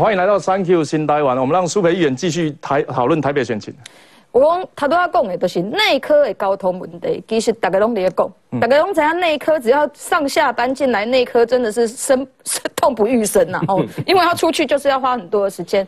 欢迎来到 Thank You 新台湾。我们让苏培议员继续台讨论台北选情。我讲他都要讲的，就是内科的交通问题。其实大家拢在讲，大家拢知影内科只要上下班进来，内科真的是生 痛不欲生呐！哦，因为要出去就是要花很多的时间。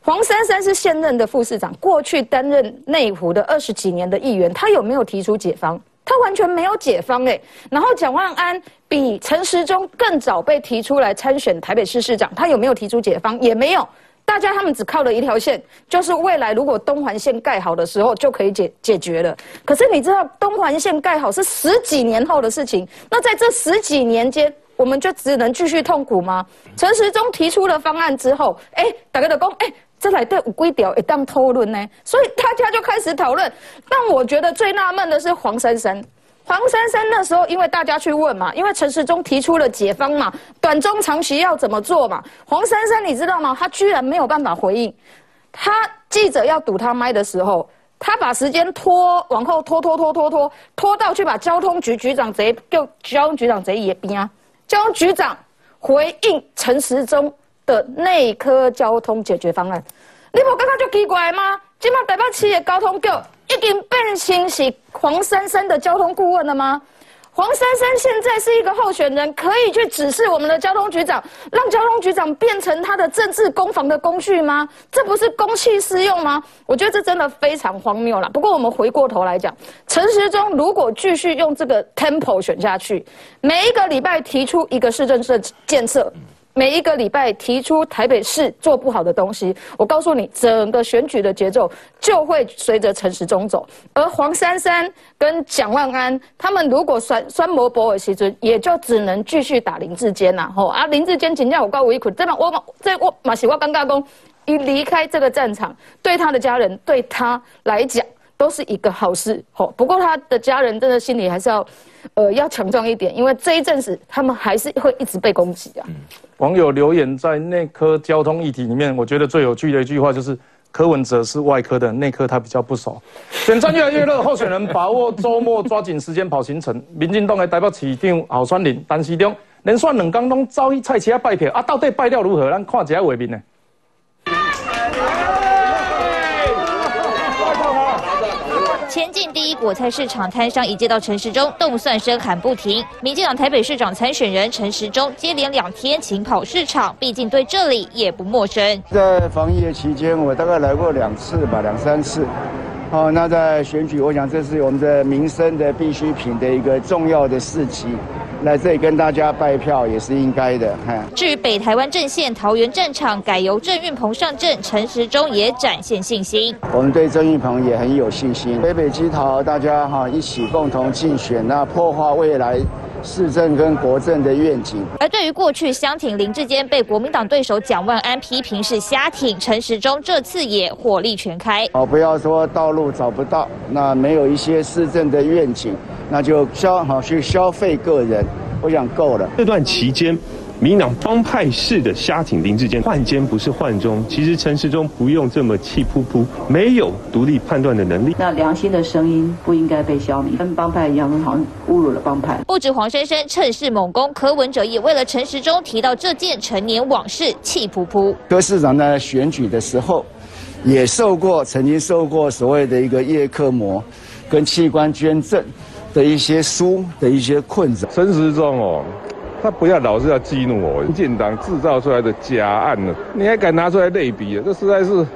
黄珊珊是现任的副市长，过去担任内湖的二十几年的议员，他有没有提出解方？他完全没有解方哎。然后蒋万安比陈时中更早被提出来参选台北市市长，他有没有提出解方？也没有。大家他们只靠了一条线，就是未来如果东环线盖好的时候就可以解解决了。可是你知道东环线盖好是十几年后的事情，那在这十几年间，我们就只能继续痛苦吗？陈时中提出了方案之后，哎，大家都讲，哎，这来对五龟屌一当讨论呢，所以大家就开始讨论。但我觉得最纳闷的是黄珊珊。黄珊珊那时候，因为大家去问嘛，因为陈时中提出了解方嘛，短中长期要怎么做嘛？黄珊珊你知道吗？他居然没有办法回应。他记者要堵他麦的时候，他把时间拖往后拖拖拖拖拖拖到去把交通局局长贼就交通局长贼也边啊！交通局长回应陈时中的内科交通解决方案，你不刚刚就奇怪吗？今麦台北市的交通局。已经变成是黄珊珊的交通顾问了吗？黄珊珊现在是一个候选人，可以去指示我们的交通局长，让交通局长变成他的政治攻防的工具吗？这不是公器私用吗？我觉得这真的非常荒谬了。不过我们回过头来讲，陈时中如果继续用这个 tempo 选下去，每一个礼拜提出一个市政设建设。每一个礼拜提出台北市做不好的东西，我告诉你，整个选举的节奏就会随着陈时中走。而黄珊珊跟蒋万安他们如果酸酸磨博尔其尊也就只能继续打林志坚呐。吼啊，林志坚请假我告我一苦，这嘛我这我马西我尴尬公一离开这个战场，对他的家人对他来讲都是一个好事。吼，不过他的家人真的心里还是要呃要强壮一点，因为这一阵子他们还是会一直被攻击啊。网友留言在内科交通议题里面，我觉得最有趣的一句话就是柯文哲是外科的，内科他比较不熟。选战越来越热，候选人把握周末抓紧时间跑行程。民进党的代表市长郝酸林，但是中连算两天拢走去菜市啊拜票啊，到底拜掉如何？咱看一下画面呢。前进第一果菜市场摊商一接到陈时中，动算声喊不停。民进党台北市长参选人陈时中接连两天勤跑市场，毕竟对这里也不陌生。在防疫的期间，我大概来过两次吧，两三次。好，那在选举，我想这是我们的民生的必需品的一个重要的市集。来这里跟大家拜票也是应该的。至于北台湾阵线桃园战场改由郑运鹏上阵，陈时中也展现信心。我们对郑运鹏也很有信心。北北基桃，大家哈一起共同竞选，那破坏未来市政跟国政的愿景。而对于过去相挺林志坚被国民党对手蒋万安批评是瞎挺，陈时中这次也火力全开。哦，不要说道路找不到，那没有一些市政的愿景。那就消好去消费个人，我想够了。这段期间，民党帮派式的瞎挺林志坚，换奸不是换中。其实陈时中不用这么气扑扑，没有独立判断的能力。那良心的声音不应该被消弭，跟帮派一样，好像侮辱了帮派。不止黄珊珊趁势猛攻，柯文哲也为了陈时中提到这件陈年往事，气扑扑。柯市长在选举的时候，也受过曾经受过所谓的一个叶克膜跟器官捐赠。的一些书的一些困扰，陈时中哦，他不要老是要激怒我，民进党制造出来的假案呢，你还敢拿出来类比啊？这实在是，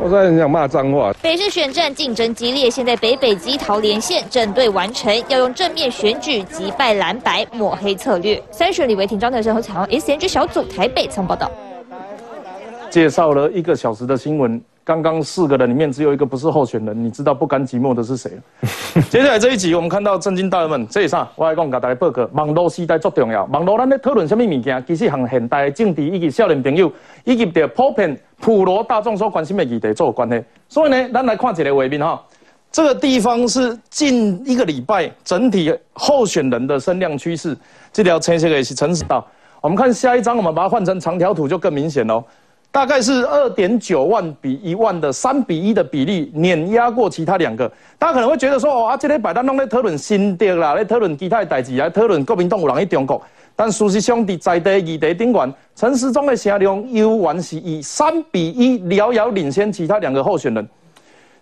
我实在很想骂脏话。北市选战竞争激烈，现在北北基桃连线整队完成，要用正面选举击败蓝白抹黑策略。三选李维廷、张德生和彩虹 S N G 小组台北曾报道。介绍了一个小时的新闻。刚刚四个人里面只有一个不是候选人，你知道不甘寂寞的是谁？接下来这一集我们看到震惊大人们，这是啥？我来讲，给大家报告：网络时代足重要。网络咱在讨论什么物件？其实和现代的政治以及少年朋友以及的普遍普罗大众所关心的议题做关系。所以呢，咱来看一个画面哈。这个地方是近一个礼拜整体候选人的声量趋势。这条青色的是陈时道。我们看下一张，我们把它换成长条图就更明显喽。大概是二点九万比一万的三比一的比例碾压过其他两个。大家可能会觉得说，哦啊，这些摆摊弄在讨论新的啦，在讨论其他的代志，来讨论国民党有人去中国。但事实上，伫在地议题顶端，陈时中的声量犹原是以三比一遥遥领先其他两个候选人。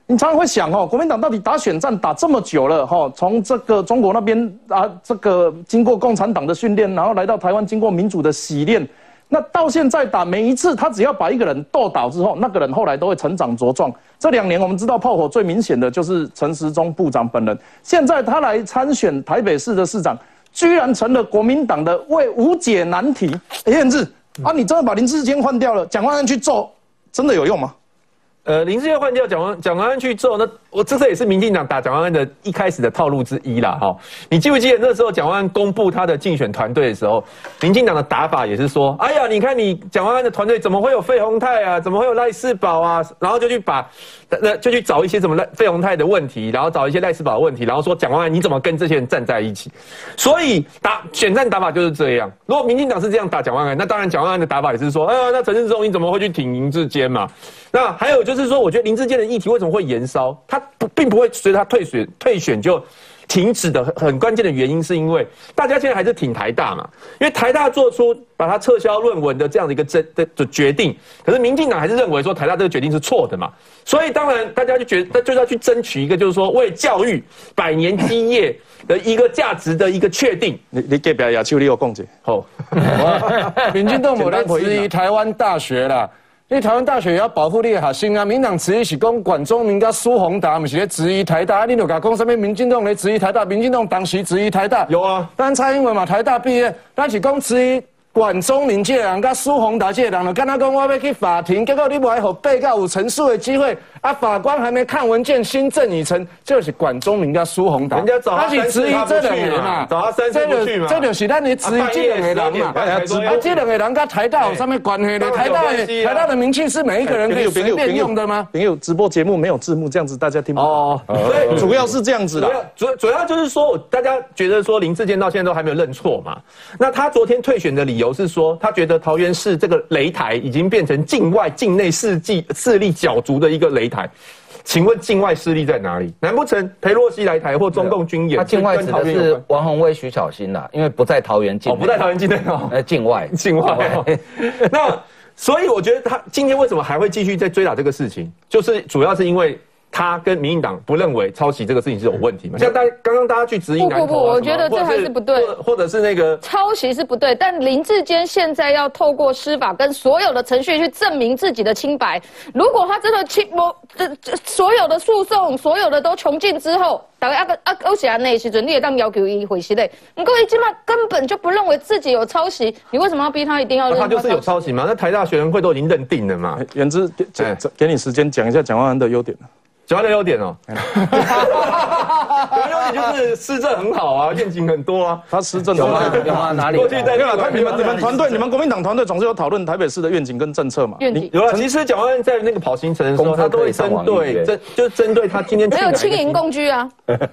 你常常会想哦，国民党到底打选战打这么久了哈？从这个中国那边啊，这个经过共产党的训练，然后来到台湾经过民主的洗练，那到现在打每一次，他只要把一个人斗倒之后，那个人后来都会成长茁壮。这两年我们知道炮火最明显的就是陈时中部长本人，现在他来参选台北市的市长。居然成了国民党的为无解难题。叶彦志啊，你真的把林志坚换掉了，蒋万安去做，真的有用吗？呃，林志坚换掉蒋万蒋万安去做，那我这次也是民进党打蒋万安的一开始的套路之一啦。哈，你记不记得那时候蒋万安公布他的竞选团队的时候，民进党的打法也是说，哎呀，你看你蒋万安的团队怎么会有费鸿泰啊，怎么会有赖世宝啊，然后就去把。那就去找一些什么赖费鸿泰的问题，然后找一些赖世宝的问题，然后说蒋万安你怎么跟这些人站在一起？所以打选战打法就是这样。如果民进党是这样打蒋万安，那当然蒋万安的打法也是说，呃，那陈世忠你怎么会去挺林志坚嘛？那还有就是说，我觉得林志坚的议题为什么会延烧？他不并不会随他退选退选就。停止的很很关键的原因，是因为大家现在还是挺台大嘛，因为台大做出把它撤销论文的这样的一个真的的决定，可是民进党还是认为说台大这个决定是错的嘛，所以当然大家就觉得，就是要去争取一个就是说为教育百年基业的一个价值的一个确定。你你隔壁亚秋你有共解？好，民进党我在质疑台湾大学啦。因为台湾大学也要保护你的核心啊！民党质疑是讲管中明跟苏宏达，毋是咧质疑台大。你有甲讲什么民进党咧质疑台大，民进党当时质疑台大。有啊，但蔡英文嘛，台大毕业，但是讲质疑。管中明这个人，甲苏宏达这个人，就跟他讲我要去法庭，结果你不还给被告有陈述的机会，啊，法官还没看文件，新证已成，就是管中明跟苏宏达。人家找他质疑这两个人嘛，找他三次不去嘛，这就是咱的质疑这两个人嘛。啊，这两个人跟台大有什么关系呢？台大的台大的名气是每一个人可以随便用的吗？没有直播节目没有字幕，这样子大家听不哦。对，主要是这样子的。主主要就是说，大家觉得说林志坚到现在都还没有认错嘛。那他昨天退选的理由是说他。觉得桃园市这个擂台已经变成境外、境内势力势力角逐的一个擂台，请问境外势力在哪里？难不成裴洛西来台或中共军演？他境外指的是王宏威、徐巧芯啦，因为不在桃园境，哦不在桃园境内哦，呃，境外，境外。那所以我觉得他今天为什么还会继续在追打这个事情？就是主要是因为。他跟民进党不认为抄袭这个事情是有问题吗？像大刚刚大家去质疑，不不不，我觉得这还是不对，或者是那个抄袭是不对，但林志坚现在要透过司法跟所有的程序去证明自己的清白。如果他真的清，我这这所有的诉讼，所有的都穷尽之后，大概阿个阿欧霞那时阵，你也当要求一回事嘞。你各位起码根本就不认为自己有抄袭，你为什么要逼他一定要？他就是有抄袭嘛？那台大学生会都已经认定了嘛？言之给给你时间讲一下蒋万安的优点主要的优点哦，主要优点就是施政很好啊，愿景很多啊。他施政有吗？哪里？过去在你们你们团队，你们国民党团队总是有讨论台北市的愿景跟政策嘛？愿景有了。其实蒋万安在那个跑行程的时候，他都会针对针，就针对他今天没有轻盈共居啊，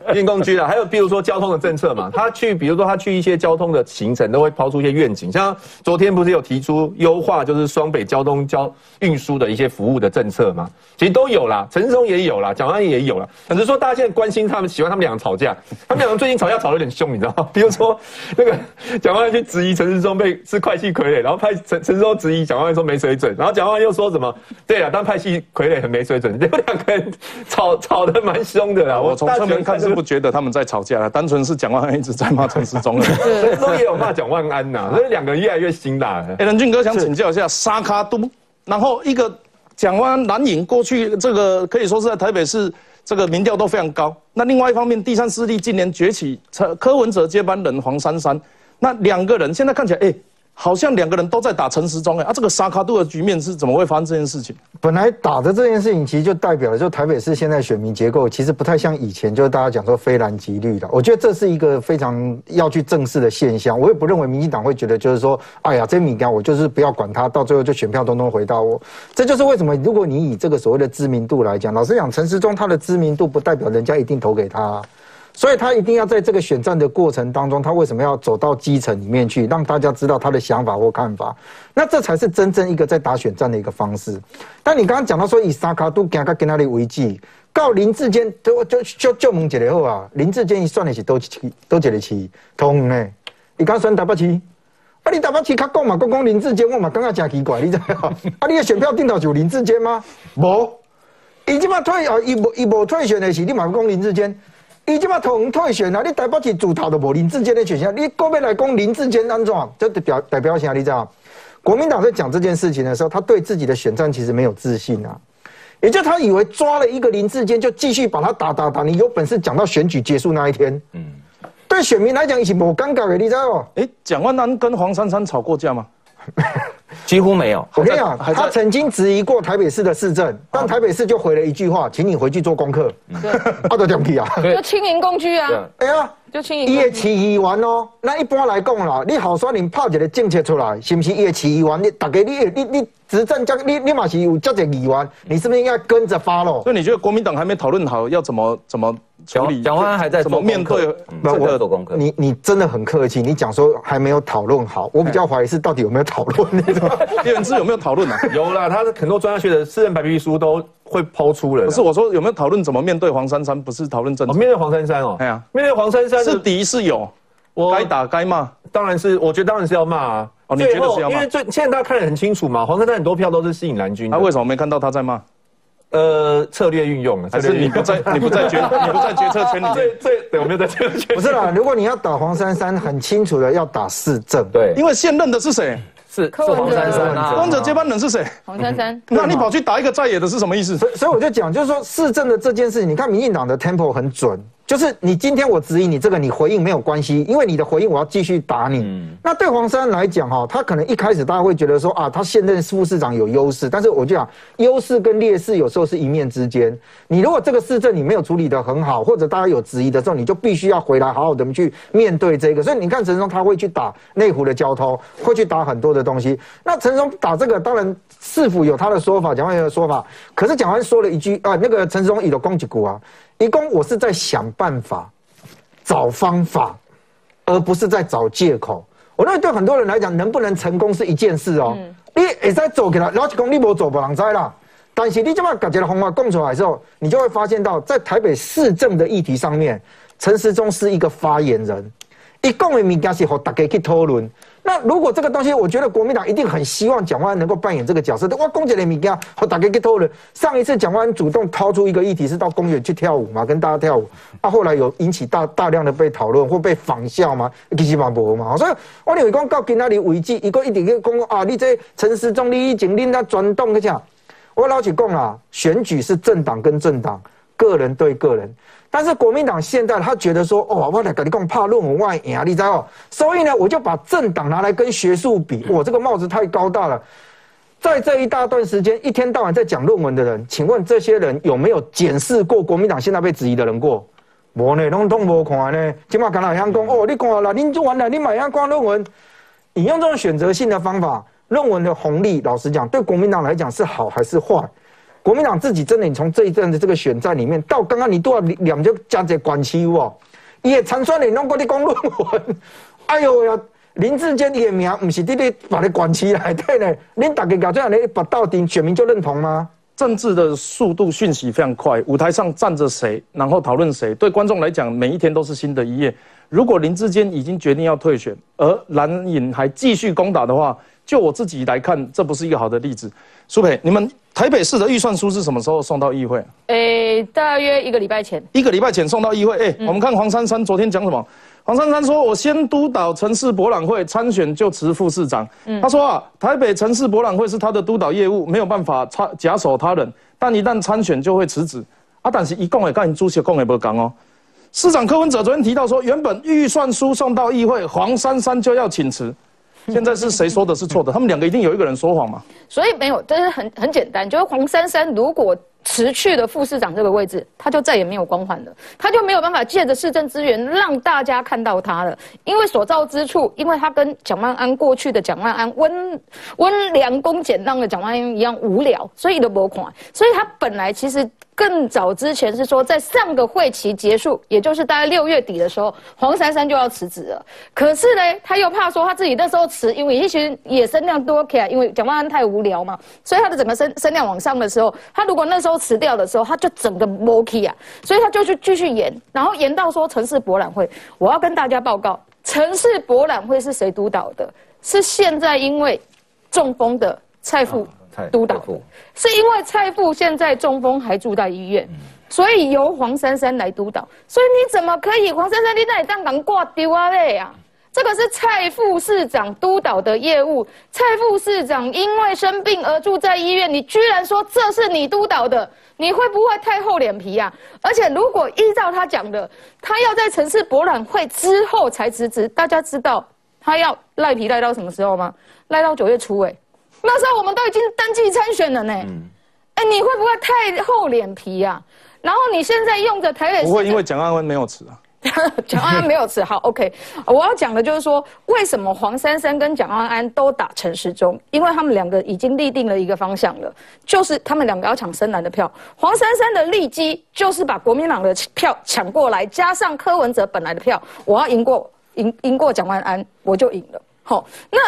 轻盈共居啊，还有比如说交通的政策嘛，他去比如说他去一些交通的行程，都会抛出一些愿景，像昨天不是有提出优化就是双北交通交运输的一些服务的政策嘛？其实都有啦，陈世忠也有啦，蒋万安也有了。只是说大家现在关心他们，喜欢他们两个吵架。他们两个最近吵架吵得有点凶，你知道吗？比如说那个蒋万安去质疑陈世忠被是会系傀儡，然后派陈陈世忠质疑蒋万安说没水准，然后蒋万安又说什么？对啊，当派系傀儡很没水准。结果两个人吵吵得蛮凶的啦。我从侧面看是不觉得他们在吵架了，单纯是蒋万安一直在骂陈世忠。陈世忠也有骂蒋万安呐，所以两个人越来越辛辣。哎，任俊哥想请教一下沙卡都，然后一个讲完蓝营过去这个可以说是在台北市。这个民调都非常高。那另外一方面，第三势力近年崛起，柯柯文哲接班人黄珊珊，那两个人现在看起来，哎。好像两个人都在打陈时中哎啊，这个沙卡度的局面是怎么会发生这件事情？本来打的这件事情，其实就代表了，就台北市现在选民结构其实不太像以前，就是大家讲说非蓝即绿的。我觉得这是一个非常要去正视的现象。我也不认为民进党会觉得就是说，哎呀，这民调我就是不要管他，到最后就选票通通回到我。这就是为什么，如果你以这个所谓的知名度来讲，老实讲，陈时中他的知名度不代表人家一定投给他。所以他一定要在这个选战的过程当中，他为什么要走到基层里面去，让大家知道他的想法或看法？那这才是真正一个在打选战的一个方式。但你刚刚讲到说以沙卡都跟他跟他的危机，告林志坚都就就就问一下好啊，林志坚一算的是都都一个起通呢？你刚算台北市，啊，你台北市较讲嘛，讲讲林志坚，我嘛感觉真奇怪，你知道？啊，你的选票定到就林志坚吗？无，伊即马退啊，伊无伊无退选的是你嘛讲林志坚，伊即马同退选啊，你台北市主头都无林志坚的选项，你过要来讲林志坚安怎？这代表代表啥？你知道？国民党在讲这件事情的时候，他对自己的选战其实没有自信啊，也就他以为抓了一个林志坚就继续把他打打打，你有本事讲到选举结束那一天。嗯，对选民来讲，已经无尴尬的，你知道不？哎，蒋万安跟黄珊珊吵过架吗？几乎没有。我跟你讲，他曾经质疑过台北市的市政，但台北市就回了一句话，请你回去做功课。对，阿德讲屁啊，就轻盈工具啊。哎呀。就轻盈。伊的市议员哦，那一般来讲啦，你好说你拍一个政策出来，是不是伊的市议员？你大家你你你执政这你你嘛是有这个议员，你是不是应该跟着发喽？所以你觉得国民党还没讨论好要怎么怎么处理？蒋万安还在怎么面对？我做功课。你你真的很客气，你讲说还没有讨论好，我比较怀疑是到底有没有讨论。叶文志有没有讨论啊？有啦，他的很多专家学者私人白皮书都会抛出了。不是我说有没有讨论怎么面对黄珊珊？不是讨论政治。面对黄珊珊哦，哎呀，面对黄珊珊是敌是友。我该打该骂，当然是，我觉得当然是要骂啊。哦，你觉得是要骂？因为最现在大家看得很清楚嘛，黄珊珊很多票都是吸引蓝军。他为什么没看到他在骂？呃，策略运用，还是你不在，你不在决，你不在决策圈里。面。对，对，我没有在决策圈。不是啦，如果你要打黄珊珊，很清楚的要打市政。对，因为现任的是谁？是是黄珊珊啊。光者接班人是谁？黄珊珊。那你跑去打一个在野的是什么意思？所，所以我就讲，就是说市政的这件事情，你看民进党的 tempo 很准。就是你今天我质疑你这个，你回应没有关系，因为你的回应我要继续打你。那对黄山来讲哈，他可能一开始大家会觉得说啊，他现任副市长有优势，但是我就讲优势跟劣势有时候是一面之间。你如果这个市政你没有处理得很好，或者大家有质疑的时候，你就必须要回来好好的去面对这个。所以你看陈松他会去打内湖的交通，会去打很多的东西。那陈松打这个当然市府有他的说法，蒋万安的说法。可是蒋万安说了一句啊，那个陈松以的攻击股啊。一共我是在想办法，找方法，而不是在找借口。我认为对很多人来讲，能不能成功是一件事哦。你也在走起来，老实讲你无走不人知啦。但是你这么感觉的方法供出来之后，你就会发现到，在台北市政的议题上面，陈时中是一个发言人，一共的物件是和大家去讨论。那如果这个东西，我觉得国民党一定很希望蒋万安能够扮演这个角色。哇，公姐的米家我打给给偷了。上一次蒋万安主动掏出一个议题，是到公园去跳舞嘛，跟大家跳舞。啊，后来有引起大大量的被讨论或被仿效嘛，其实嘛无嘛。所以我认为讲到今仔日为止，一个一定去讲啊，你这陈时中你已经恁那转动去讲，我老实讲啊，选举是政党跟政党，个人对个人。但是国民党现在他觉得说，哦，我来跟你讲，怕论文外赢，你知道？所以呢，我就把政党拿来跟学术比，我这个帽子太高大了。在这一大段时间，一天到晚在讲论文的人，请问这些人有没有检视过国民党现在被质疑的人过？无呢，拢都无看呢。起码刚才香讲，哦，你看了，你做完了，你马上看论文。你用这种选择性的方法，论文的红利，老实讲，对国民党来讲是好还是坏？国民党自己真的，你从这一阵的这个选战里面，到刚刚你都要两就加这关系哦，也参选你弄过你讲论文，哎呦呀，林志坚的名不是弟弟把你管起来对呢？恁大家搞这样你把到底选民就认同吗？政治的速度讯息非常快，舞台上站着谁，然后讨论谁，对观众来讲，每一天都是新的一页。如果林志坚已经决定要退选，而蓝营还继续攻打的话，就我自己来看，这不是一个好的例子。苏培，你们台北市的预算书是什么时候送到议会？诶，大约一个礼拜前。一个礼拜前送到议会。诶，我们看黄珊珊昨天讲什么？黄珊珊说：“我先督导城市博览会参选就辞副市长。”他说啊，台北城市博览会是他的督导业务，没有办法插假手他人，但一旦参选就会辞职。啊，但是一共也跟主席讲也不讲哦。市长柯文哲昨天提到说，原本预算书送到议会，黄珊珊就要请辞。现在是谁说的是错的？他们两个一定有一个人说谎嘛？所以没有，但是很很简单，就是黄珊珊如果辞去了副市长这个位置，他就再也没有光环了，他就没有办法借着市政资源让大家看到他了。因为所造之处，因为他跟蒋万安过去的蒋万安温温良恭俭让的蒋万安一样无聊，所以都没看。所以他本来其实。更早之前是说，在上个会期结束，也就是大概六月底的时候，黄珊珊就要辞职了。可是呢，他又怕说他自己那时候辞，因为一群野声量多起来，因为蒋万安太无聊嘛，所以他的整个声声量往上的时候，他如果那时候辞掉的时候，他就整个 m o k 啊，所以他就去继续演，然后演到说城市博览会。我要跟大家报告，城市博览会是谁督导的？是现在因为中风的蔡副督导，是因为蔡副现在中风还住在医院，所以由黄珊珊来督导。所以你怎么可以黄珊珊你那里当港挂丢啊嘞呀？这个是蔡副市长督导的业务。蔡副市长因为生病而住在医院，你居然说这是你督导的，你会不会太厚脸皮呀？而且如果依照他讲的，他要在城市博览会之后才辞职，大家知道他要赖皮赖到什么时候吗？赖到九月初哎，那时候我们都已经登记参选了呢。哎，你会不会太厚脸皮呀？然后你现在用着台北，不会因为蒋万安没有辞啊。蒋万安没有吃好，OK。我要讲的就是说，为什么黄珊珊跟蒋万安都打陈时中？因为他们两个已经立定了一个方向了，就是他们两个要抢深蓝的票。黄珊珊的利基就是把国民党的票抢过来，加上柯文哲本来的票，我要赢过赢赢过蒋万安，我就赢了。好，那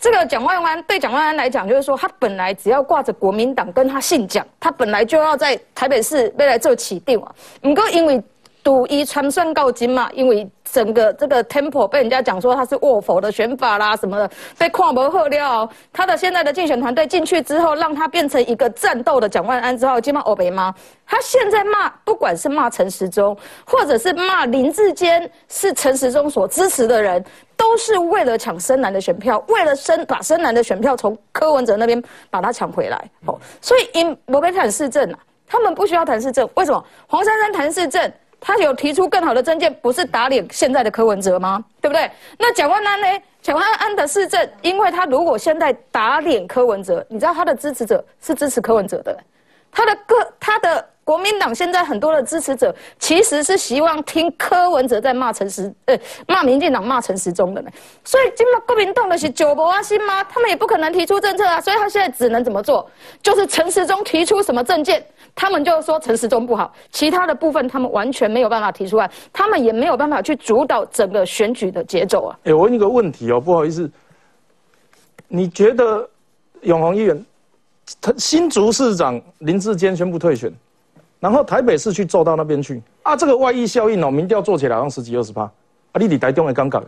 这个蒋万安对蒋万安来讲，就是说他本来只要挂着国民党跟他姓蒋，他本来就要在台北市未来做起定啊。不过因为赌一传算告金嘛，因为整个这个 temple 被人家讲说他是卧佛的选法啦什么的，被跨博喝掉。他的现在的竞选团队进去之后，让他变成一个战斗的蒋万安之后，今骂欧北吗？他现在骂，不管是骂陈时中，或者是骂林志坚，是陈时中所支持的人，都是为了抢深蓝的选票，为了深把深蓝的选票从柯文哲那边把他抢回来。哦，所以因我被谈市政啊，他们不需要谈市政，为什么？黄珊珊谈市政。他有提出更好的政见，不是打脸现在的柯文哲吗？对不对？那蒋万安呢？蒋万安的市政，因为他如果现在打脸柯文哲，你知道他的支持者是支持柯文哲的，他的个他的国民党现在很多的支持者其实是希望听柯文哲在骂陈时，呃，骂民进党骂陈时中的呢。所以今嘛国民党的是九博啊新吗？他们也不可能提出政策啊，所以他现在只能怎么做？就是陈时中提出什么政见。他们就说陈时中不好，其他的部分他们完全没有办法提出来，他们也没有办法去主导整个选举的节奏啊。哎，我问一个问题哦，不好意思，你觉得永宏议员，他新竹市长林志坚宣布退选，然后台北市去做到那边去啊？这个外溢效应哦，民调做起来好像十几二十趴，啊，你伫台中会尴尬的。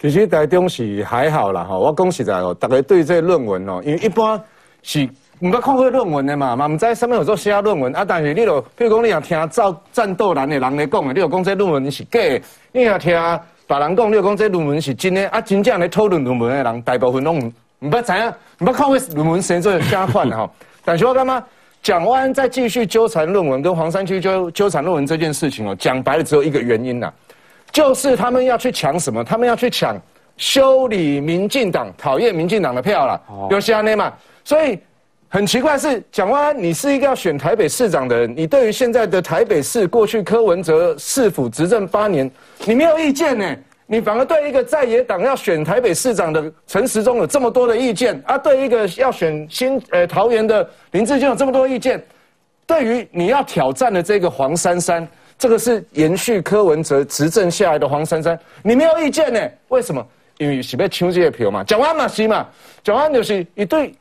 其实台中是还好啦，哈，我讲实在哦，大家对这论文哦，因为一般是。唔捌看过论文的嘛，嘛唔知上面有做写论文啊。但是你著，譬如讲你若听战战斗男的人咧讲的，你著讲这论文是假的；你若听别人讲，你著讲这论文是真的。啊，真正咧讨论论文的人，大部分拢唔唔捌知影，唔捌看过论文写做啥款的哈。但是我感觉蒋万安在继续纠缠论文，跟黄山区纠纠缠论文这件事情哦，讲白了只有一个原因呐，就是他们要去抢什么？他们要去抢修理民进党、讨厌民进党的票了，有些安尼嘛，所以。很奇怪是蒋万安，你是一个要选台北市长的人，你对于现在的台北市过去柯文哲市府执政八年，你没有意见呢？你反而对一个在野党要选台北市长的陈时中有这么多的意见啊？对一个要选新呃桃园的林志坚有这么多意见？对于你要挑战的这个黄珊珊，这个是延续柯文哲执政下来的黄珊珊，你没有意见呢？为什么？因为是要抢这个票嘛？蒋万嘛是嘛？蒋万就是一对。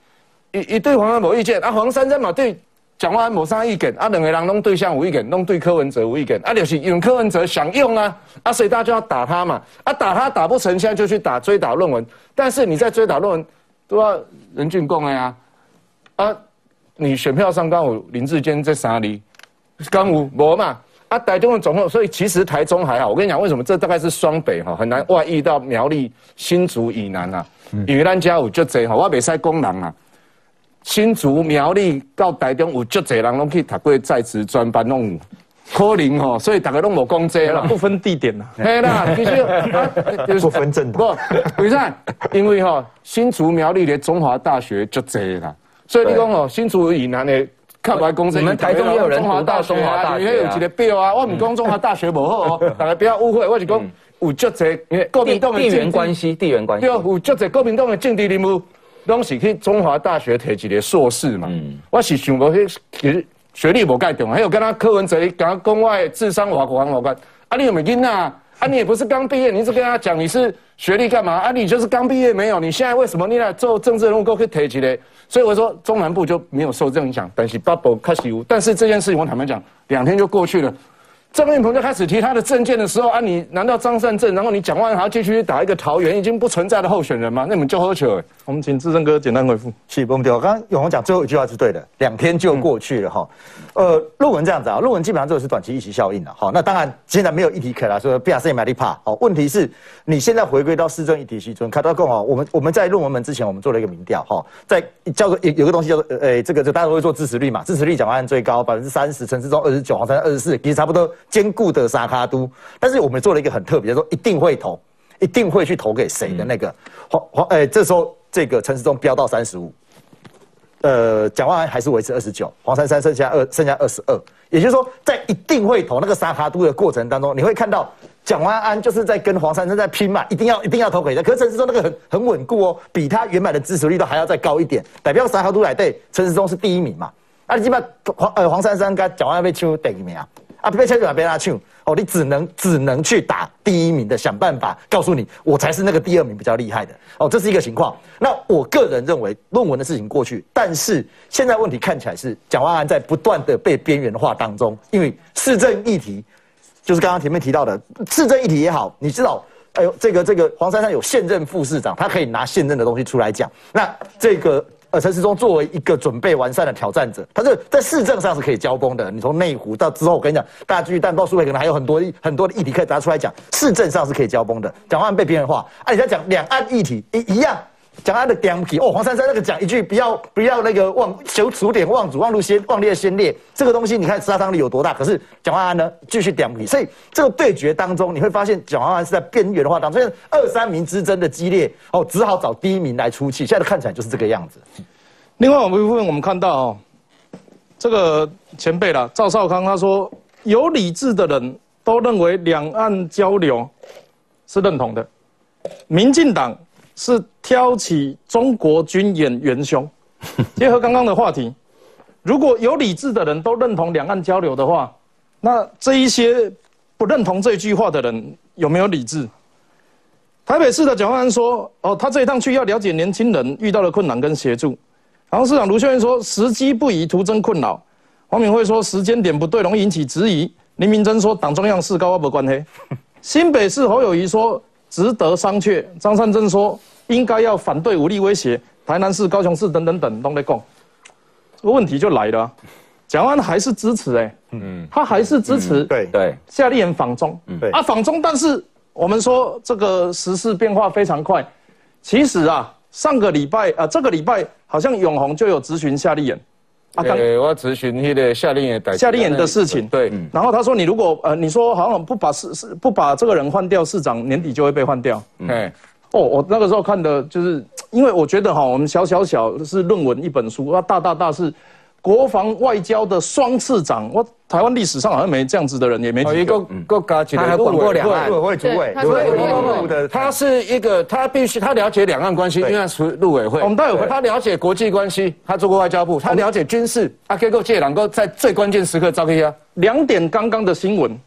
一一对黄安无意见，啊黄珊珊嘛对蒋万安无啥意见，啊两个人拢对象无意见，拢对柯文哲无意见，啊就是用柯文哲想用啊，啊所以大家就要打他嘛，啊打他打不成，现在就去打追打论文，但是你在追打论文都要人俊共的呀，啊你选票上刚有林志坚在哪里？刚有无嘛？啊台中的总统，所以其实台中还好，我跟你讲为什么？这大概是双北哈，很难外溢到苗栗新竹以南啊，因为咱家有就这哈，我袂使讲人啊。新竹苗栗到台中有足侪人拢去读过在职专班，拢有。可能吼，所以大家拢无讲这啦，不分地点啦，嘿啦，其实 不分政不，为啥？因为吼新竹苗栗的中华大学足侪啦，所以你讲吼新竹以南的靠白公司，你们台中也有人中华大学啊，你有一个表啊，我唔讲中华大学无好哦，大家不要误会，我是讲有足侪国民党的地缘关系，地缘关系，对，有足侪国民党的政治人物。拢是去中华大学摕一个硕士嘛，我是想无迄其实学历无介重，还有跟他柯文哲讲讲外智商我我我关，啊你有没囡仔？啊你也不是刚毕业，你一直跟他讲你是学历干嘛？啊你就是刚毕业没有？你现在为什么你来做政治人物够去提起来？所以我说中南部就没有受这种影响，但是 bubble 开始有，但是这件事情我坦白讲，两天就过去了。郑运鹏就开始提他的证件的时候啊，你难道张善政，然后你蒋万安还要继续打一个桃园已经不存在的候选人吗？那你们就喝酒。我们请志正哥简单回复。是，不对。我刚刚永红讲最后一句话是对的，两天就过去了哈。呃，论文这样子啊，论文基本上这个是短期议题效应了。好，那当然现在没有议题可了，说不亚是买力怕。好，问题是你现在回归到市政议题西中，看到更好。我们我们在论文门之前，我们做了一个民调哈，在叫做有有个东西叫做呃，这个就大家都会做支持率嘛，支持率蒋万安最高百分之三十，陈世忠二十九，黄珊二十四，其实差不多兼顾的沙卡都。但是我们做了一个很特别，说一定会投，一定会去投给谁的那个黄黄哎，这时候这个陈世忠飙到三十五。呃，蒋万安还是维持二十九，黄珊珊剩下二，剩下二十二。也就是说，在一定会投那个沙卡都的过程当中，你会看到蒋万安就是在跟黄珊珊在拼嘛，一定要一定要投给他。可是陈时中那个很很稳固哦，比他原本的支持率都还要再高一点，代表沙卡都来对陈时中是第一名嘛。啊，你基本黄呃黄珊珊跟蒋万安被抢第一名啊，啊被抢就被他抢。哦，你只能只能去打第一名的，想办法告诉你，我才是那个第二名比较厉害的。哦，这是一个情况。那我个人认为，论文的事情过去，但是现在问题看起来是蒋万安在不断的被边缘化当中，因为市政议题，就是刚刚前面提到的市政议题也好，你知道，哎呦，这个这个黄珊珊有现任副市长，他可以拿现任的东西出来讲。那这个。呃，陈时中作为一个准备完善的挑战者，他是在市政上是可以交锋的。你从内湖到之后，我跟你讲，大家继续淡报数位可能还有很多很多的议题可以拿出来讲，市政上是可以交锋的。讲话被边缘化，啊，你在讲两岸议题一一样，讲他的点皮哦，黄珊珊那个讲一句不要不要那个忘求数典忘祖忘路先忘列先烈，这个东西你看杀伤力有多大？可是蒋万安呢继续点皮，所以这个对决当中，你会发现蒋万安是在边缘化当中，二三名之争的激烈哦，只好找第一名来出气。现在看起来就是这个样子。另外，我们部分我们看到哦，这个前辈啦，赵少康他说，有理智的人都认为两岸交流是认同的，民进党是挑起中国军演元凶。结合刚刚的话题，如果有理智的人都认同两岸交流的话，那这一些不认同这句话的人有没有理智？台北市的蒋万安说，哦，他这一趟去要了解年轻人遇到的困难跟协助。然市长卢秀燕说：“时机不宜，徒增困扰。”黄敏惠说：“时间点不对，容易引起质疑。”林明珍说：“党中央事高，不关黑。”新北市侯友谊说：“值得商榷。”张善政说：“应该要反对武力威胁。”台南市、高雄市等等等都在讲。这个问题就来了，蒋万还是支持哎，嗯，他还是支持对对夏立言访中，对啊访中，但是我们说这个时事变化非常快，其实啊。上个礼拜啊，这个礼拜好像永红就有咨询夏立言，啊，对，我咨询那个夏令营的夏令营的事情，对，然后他说你如果呃，你说好像不把市市不把这个人换掉，市长年底就会被换掉，哎，哦，我那个时候看的就是，因为我觉得哈，我们小小小是论文一本书，那，大大大是。国防外交的双次长，我台湾历史上好像没这样子的人，也没一个个加起来，他还管过两岸，陆委会主委，对，他是一个，他必须他了解两岸关系，因为他是陆委会，我们都有会，他了解国际关系，他做过外交部，他了解军事，他可以够借两个在最关键时刻召开啊。两点刚刚的新闻，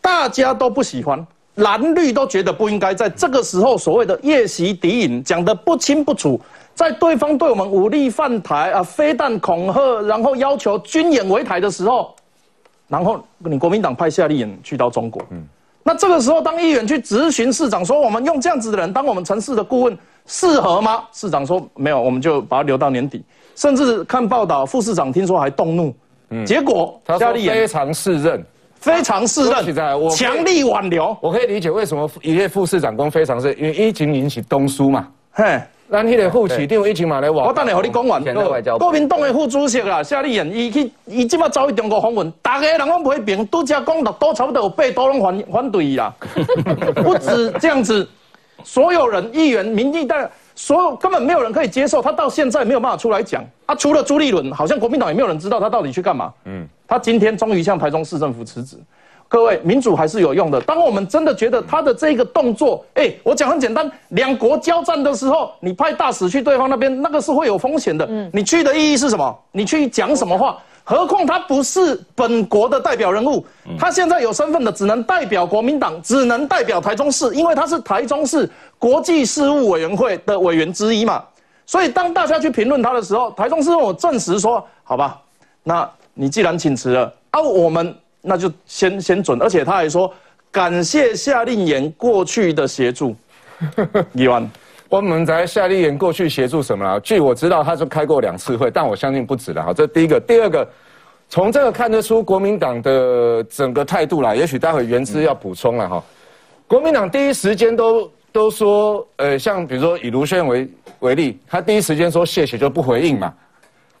大家都不喜欢，蓝绿都觉得不应该在这个时候所谓的夜袭敌营讲得不清不楚。在对方对我们武力犯台啊，飞弹恐吓，然后要求军演围台的时候，然后你国民党派夏立言去到中国，嗯，那这个时候当议员去咨询市长说，我们用这样子的人当我们城市的顾问适合吗？市长说没有，我们就把他留到年底。甚至看报道，副市长听说还动怒，嗯，结果夏立言非常适任，非常适任，强力挽留。我可以理解为什么一位副市长公非常适，因为疫情引起东输嘛，嘿。咱迄个副市长一起嘛来话，我等下和你讲完。国民党的副主席啦，夏立言，伊去，伊即马走去中国访问，大家人拢批评，都只讲六都差不多有八都拢反反对伊啦。不止这样子，所有人、议员、民意代，所有根本没有人可以接受，他到现在没有办法出来讲。啊，除了朱立伦，好像国民党也没有人知道他到底去干嘛。嗯，他今天终于向台中市政府辞职。各位，民主还是有用的。当我们真的觉得他的这个动作，哎，我讲很简单，两国交战的时候，你派大使去对方那边，那个是会有风险的。嗯，你去的意义是什么？你去讲什么话？何况他不是本国的代表人物，他现在有身份的，只能代表国民党，只能代表台中市，因为他是台中市国际事务委员会的委员之一嘛。所以当大家去评论他的时候，台中市我证实说，好吧，那你既然请辞了，啊，我们。那就先先准，而且他还说感谢夏令营过去的协助。李万，我们在夏令营过去协助什么了？据我知道，他是开过两次会，但我相信不止了。哈，这第一个，第二个，从这个看得出国民党的整个态度啦。也许待会原之要补充了哈。国民党第一时间都都说，呃，像比如说以卢轩为为例，他第一时间说谢谢就不回应嘛。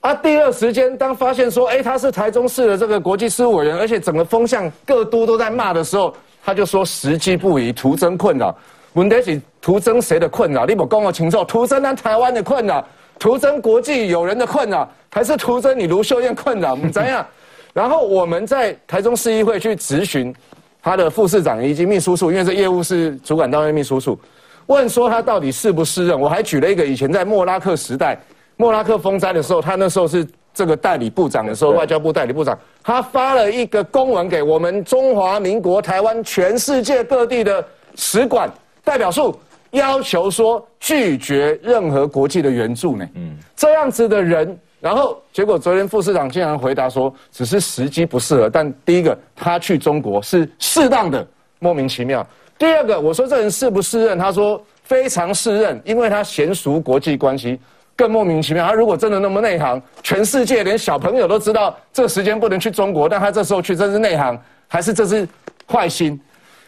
啊，第二时间当发现说，哎，他是台中市的这个国际事务委员，而且整个风向各都都在骂的时候，他就说时机不宜，徒增困扰。问题是徒增谁的困扰？你不跟我清楚，徒增咱台湾的困扰，徒增国际友人的困扰，还是徒增你卢秀燕困扰？怎样？然后我们在台中市议会去质询他的副市长以及秘书处，因为这业务是主管单位秘书处，问说他到底是不是任？我还举了一个以前在莫拉克时代。莫拉克风灾的时候，他那时候是这个代理部长的时候，外交部代理部长，他发了一个公文给我们中华民国台湾全世界各地的使馆代表处，要求说拒绝任何国际的援助呢。嗯，这样子的人，然后结果昨天副市长竟然回答说，只是时机不适合。但第一个，他去中国是适当的，莫名其妙。第二个，我说这人适不适任，他说非常适任，因为他娴熟国际关系。更莫名其妙，他如果真的那么内行，全世界连小朋友都知道这个时间不能去中国，但他这时候去，这是内行还是这是坏心？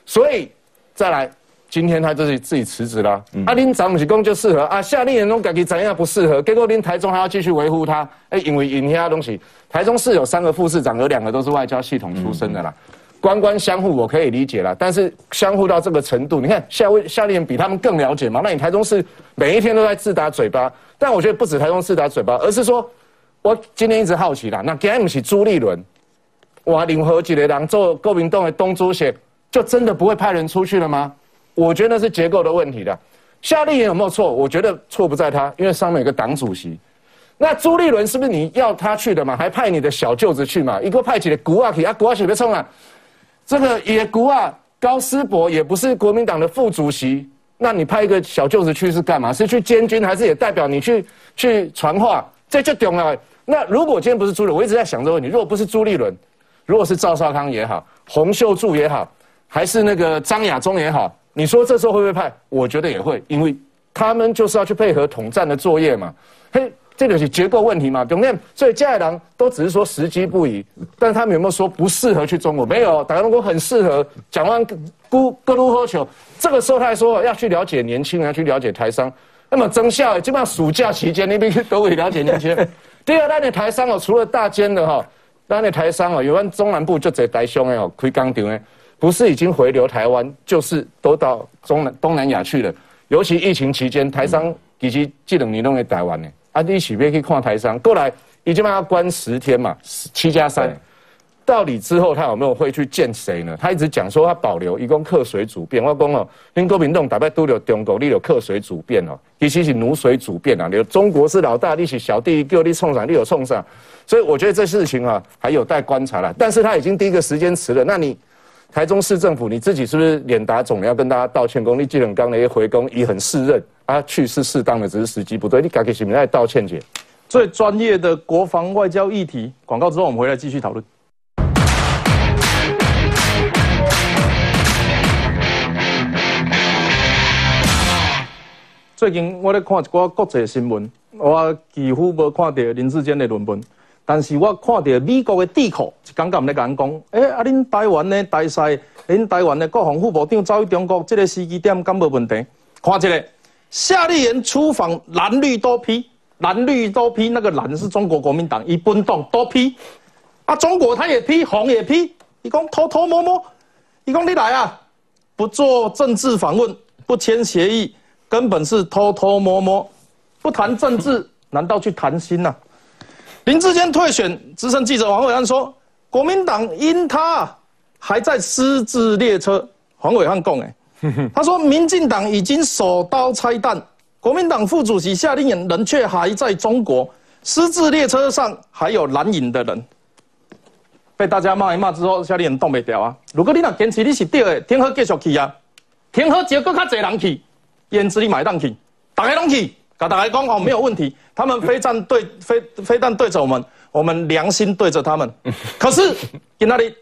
所以再来，今天他就是自己辞职了。阿林长母公就适合啊，夏令营中感觉怎样不适合？结果林台中还要继续维护他，哎，因为引其他东西，台中市有三个副市长，有两个都是外交系统出身的啦。官官相护，我可以理解了，但是相互到这个程度，你看夏威夏令营比他们更了解嘛？那你台中市每一天都在自打嘴巴，但我觉得不止台中自打嘴巴，而是说，我今天一直好奇啦，那今天不是朱立伦，哇，联合几个人做国民党的东主席，就真的不会派人出去了吗？我觉得那是结构的问题的。夏令营有没有错？我觉得错不在他，因为上面有个党主席。那朱立伦是不是你要他去的嘛？还派你的小舅子去嘛？一个派起来古阿奇啊，古阿奇别冲啊！这个野姑啊，高思博也不是国民党的副主席，那你派一个小舅子去是干嘛？是去监军，还是也代表你去去传话？这就重要。那如果今天不是朱立，我一直在想这个问题：如果不是朱立伦，如果是赵少康也好，洪秀柱也好，还是那个张亚中也好，你说这时候会不会派？我觉得也会，因为他们就是要去配合统战的作业嘛。嘿。这个是结构问题嘛？懂没？所以加海郎都只是说时机不宜，但他们有没有说不适合去中国？没有，打中国很适合。讲完咕咕噜喝酒，这个时候他还说要去了解年轻人，要去了解台商。那么增效，基本上暑假期间那边都会了解年轻人。第二，那你台商哦，除了大间的哈，那你台商哦，有关中南部就在台商的哦，开钢厂的，不是已经回流台湾，就是都到中南东南亚去了。尤其疫情期间，台商以及这两年都在台湾呢。啊，你起别可以看台商过来，已经把他关十天嘛，七加三。到底之后他有没有会去见谁呢？他一直讲说他保留，一共克水主变。我讲哦，因国民党大概都有中国，你有克水主变哦，其实是奴水主变啊。你中国是老大，你是小弟，叫你冲上，你有冲上。所以我觉得这事情啊，还有待观察了。但是他已经第一个时间迟了，那你台中市政府你自己是不是脸打肿了要跟大家道歉？功力技能刚的一回宫已很适任。啊去是适当的，只是时机不对。你赶紧起名来道歉去。最专业的国防外交议题，广告之后我们回来继续讨论。最近我咧看一寡国际新闻，我几乎无看到林志坚的论文，但是我看到美国的智库刚刚咧讲讲，诶，啊，恁台湾的大赛，恁台湾的国防副部长走去中国，这个时机点敢无问题？看这个。夏立言出访蓝绿都批，蓝绿都批，那个蓝是中国国民党一奔动都批，啊，中国他也批，红也批，一共偷偷摸摸，一共你来啊，不做政治访问，不签协议，根本是偷偷摸摸，不谈政治，难道去谈心呐？林志坚退选，资深记者黄伟汉说，国民党因他还在私自列车，黄伟汉讲诶。他说：“民进党已经手刀拆弹，国民党副主席夏令营人却还在中国。私自列车上还有蓝营的人，被大家骂一骂之后，夏令营动不掉啊！如果你若坚持你是对的，天河继续去啊，天河结果较侪人去，胭脂你买单去，大家拢去，跟大家讲哦，没有问题。他们飞弹对飞飞弹对着我们，我们良心对着他们。可是，在那里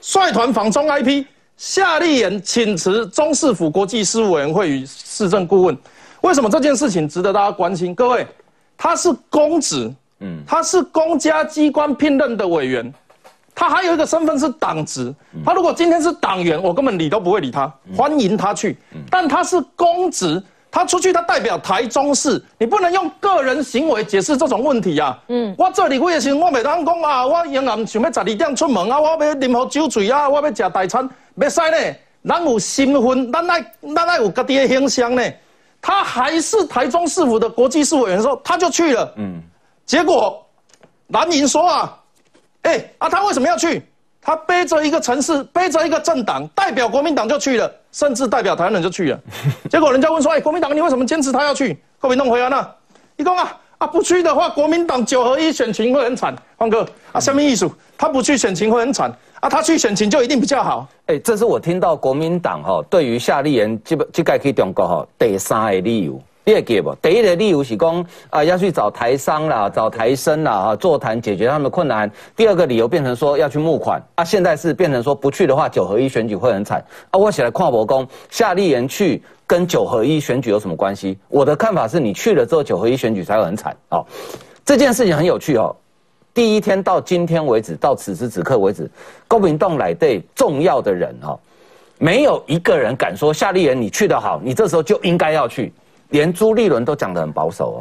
率团访中 IP，夏立言请辞中市府国际事务委员会与市政顾问。为什么这件事情值得大家关心？各位，他是公职，嗯，他是公家机关聘任的委员，他还有一个身份是党职。他如果今天是党员，我根本理都不会理他，欢迎他去。但他是公职，他出去他代表台中市，你不能用个人行为解释这种问题啊。嗯，我做立委的时候，我袂当讲啊，我永暗想要十二点出门啊，我要啉喝酒醉啊，我要食大餐，袂使呢。咱有身份，咱爱咱爱有家己的形象呢。他还是台中市府的国际事务委员，说他就去了。嗯，结果蓝营说啊，哎啊，他为什么要去？他背着一个城市，背着一个政党，代表国民党就去了，甚至代表台湾人就去了。结果人家问说，哎，国民党你为什么坚持他要去？国民党回来呢，一共啊啊不去的话，国民党九合一选情会很惨。方哥啊，下面艺术，他不去选情会很惨。啊，他去选情就一定比较好。哎，这是我听到国民党哈对于夏立言这这届去中国哈第三个理由，你会记不？第一个理由是讲啊要去找台商啦，找台生啦啊座谈解决他们的困难。第二个理由变成说要去募款啊，现在是变成说不去的话九合一选举会很惨啊。我起来跨博公夏立言去跟九合一选举有什么关系？我的看法是你去了之后九合一选举才会很惨哦。这件事情很有趣哦。第一天到今天为止，到此时此刻为止，公民党来对重要的人哈，没有一个人敢说夏立言你去得好，你这时候就应该要去。连朱立伦都讲得很保守哦，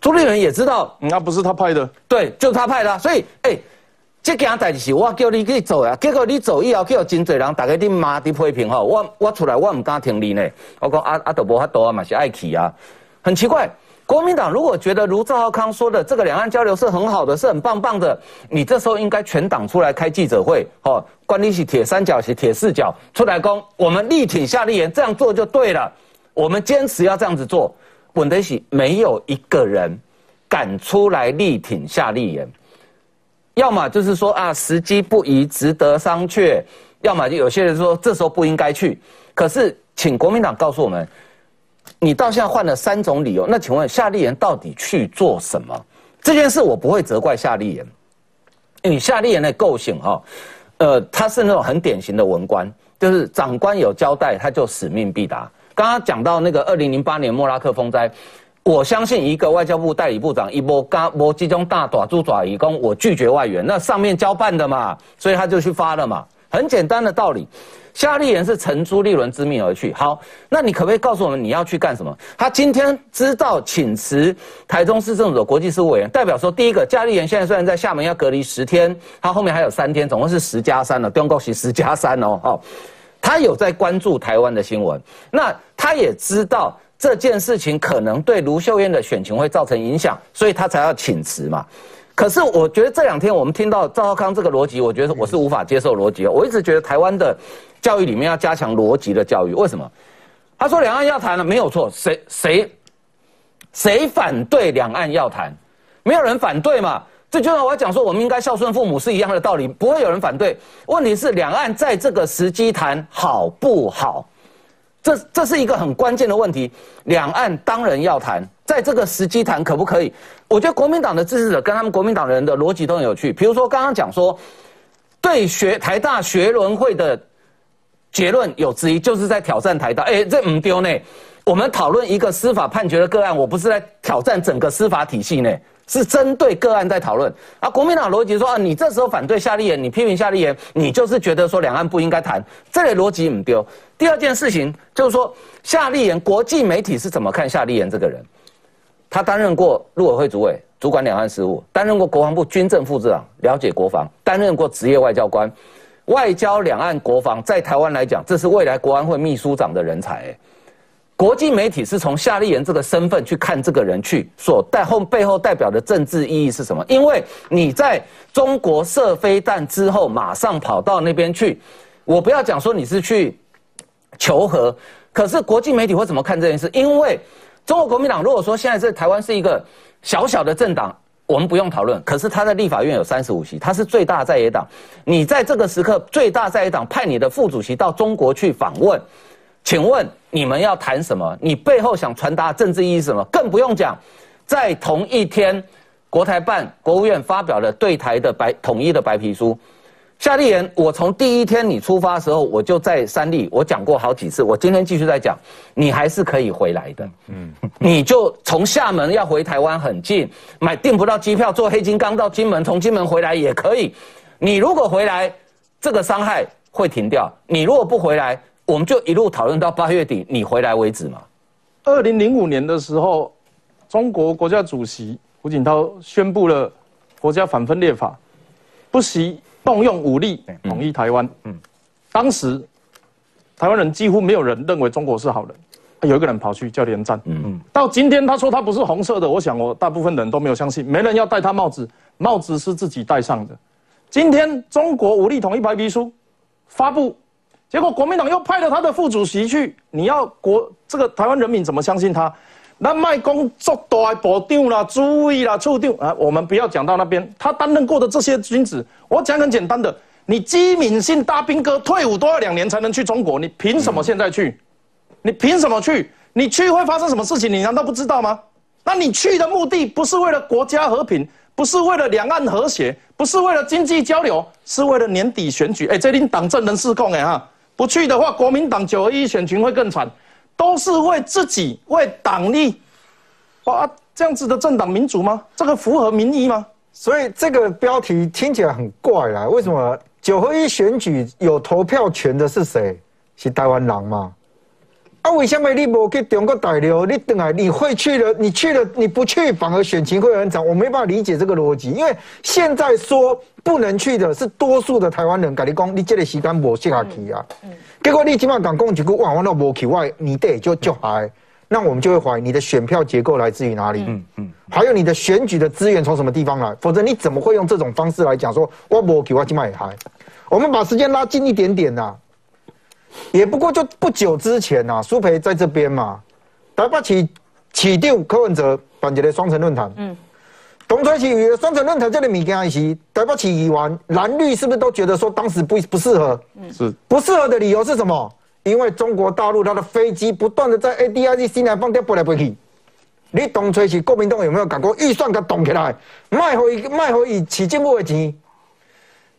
朱立伦也知道。那不是他派的，对，就是他派的。所以，哎，这件代志是我叫你去做啊，结果你走以后，叫真侪人大家你骂你批评哈，我我出来我唔敢听你呢，我讲啊啊都无法度啊嘛是爱去啊，很奇怪。国民党如果觉得如赵浩康说的这个两岸交流是很好的，是很棒棒的，你这时候应该全党出来开记者会，哦，关你是铁三角是铁四角，出来攻，我们力挺夏立言，这样做就对了，我们坚持要这样子做。稳得起，没有一个人敢出来力挺夏立言，要么就是说啊时机不宜，值得商榷，要么就有些人说这时候不应该去。可是，请国民党告诉我们。你到现在换了三种理由，那请问夏立言到底去做什么？这件事我不会责怪夏立言，你夏立言的构性哈，呃，他是那种很典型的文官，就是长官有交代他就使命必达。刚刚讲到那个二零零八年莫拉克风灾，我相信一个外交部代理部长一波刚波集中大爪猪爪义工，我拒绝外援，那上面交办的嘛，所以他就去发了嘛，很简单的道理。夏立言是乘朱立伦之命而去。好，那你可不可以告诉我们你要去干什么？他今天知道请辞台中市政府的国际事务委员，代表说，第一个，夏立言现在虽然在厦门要隔离十天，他后面还有三天，总共是十加三了，中国是十加三哦。哦，他有在关注台湾的新闻，那他也知道这件事情可能对卢秀燕的选情会造成影响，所以他才要请辞嘛。可是我觉得这两天我们听到赵浩康这个逻辑，我觉得我是无法接受逻辑。我一直觉得台湾的。教育里面要加强逻辑的教育，为什么？他说两岸要谈了，没有错。谁谁谁反对两岸要谈？没有人反对嘛？这就像我讲说，我们应该孝顺父母是一样的道理，不会有人反对。问题是两岸在这个时机谈好不好？这这是一个很关键的问题。两岸当然要谈，在这个时机谈可不可以？我觉得国民党的支持者跟他们国民党人的逻辑都很有趣。比如说刚刚讲说，对学台大学轮会的。结论有质疑，就是在挑战台大。哎，这唔丢呢。我们讨论一个司法判决的个案，我不是在挑战整个司法体系呢，是针对个案在讨论。啊，国民党逻辑说啊，你这时候反对夏立言，你批评夏立言，你就是觉得说两岸不应该谈，这类逻辑唔丢。第二件事情就是说，夏立言国际媒体是怎么看夏立言这个人？他担任过陆委会主委，主管两岸事务，担任过国防部军政副部长，了解国防，担任过职业外交官。外交、两岸、国防，在台湾来讲，这是未来国安会秘书长的人才。国际媒体是从夏立言这个身份去看这个人，去所带后背后代表的政治意义是什么？因为你在中国射飞弹之后，马上跑到那边去，我不要讲说你是去求和，可是国际媒体会怎么看这件事？因为中国国民党如果说现在在台湾是一个小小的政党。我们不用讨论，可是他在立法院有三十五席，他是最大在野党。你在这个时刻最大在野党派你的副主席到中国去访问，请问你们要谈什么？你背后想传达政治意义是什么？更不用讲，在同一天，国台办、国务院发表了对台的白统一的白皮书，夏立言，我从第一天你出发的时候，我就在三立，我讲过好几次，我今天继续在讲，你还是可以回来的。嗯，你就从厦门要回台湾很近，买订不到机票，坐黑金刚到金门，从金门回来也可以。你如果回来，这个伤害会停掉；你如果不回来，我们就一路讨论到八月底你回来为止嘛。二零零五年的时候，中国国家主席胡锦涛宣布了国家反分裂法，不惜。动用武力统一台湾。嗯，当时台湾人几乎没有人认为中国是好人，有一个人跑去叫连战。嗯嗯，到今天他说他不是红色的，我想我大部分人都没有相信，没人要戴他帽子，帽子是自己戴上的。今天中国武力统一白皮书发布，结果国民党又派了他的副主席去，你要国这个台湾人民怎么相信他？那卖工作大部长啦、注意啦、处长啊，我们不要讲到那边。他担任过的这些君子，我讲很简单的：你机敏性大兵哥退伍都要两年才能去中国，你凭什么现在去？你凭什么去？你去会发生什么事情？你难道不知道吗？那你去的目的不是为了国家和平，不是为了两岸和谐，不是为了经济交流，是为了年底选举。哎，这令党政人失控哎哈，不去的话，国民党九合一选群会更惨。都是为自己、为党利，哇，这样子的政党民主吗？这个符合民意吗？所以这个标题听起来很怪啦。为什么九合一选举有投票权的是谁？是台湾狼吗？啊，为什么你不去中国大陆？你等下你会去了，你去了你不去，反而选情会很惨。我没办法理解这个逻辑，因为现在说不能去的是多数的台湾人，跟你讲，你这个时间无适合去啊。结果你今晚敢讲一句，哇，我那无去，我你得就就还，那我们就会怀疑你的选票结构来自于哪里？嗯嗯，还有你的选举的资源从什么地方来？否则你怎么会用这种方式来讲说，我无去，我今晚也还？我们把时间拉近一点点呐。也不过就不久之前呐，苏培在这边嘛，台北起起定柯文哲办一个双城论坛。嗯，东吹起的双城论坛这个物件是台北起议员蓝绿是不是都觉得说当时不不适合？嗯，是不适合的理由是什么？因为中国大陆它的飞机不断的在 A D I Z 西南方掉飞来飞去，你东吹起国民党有没有搞过预算给动起来，卖回卖回以起政府的钱？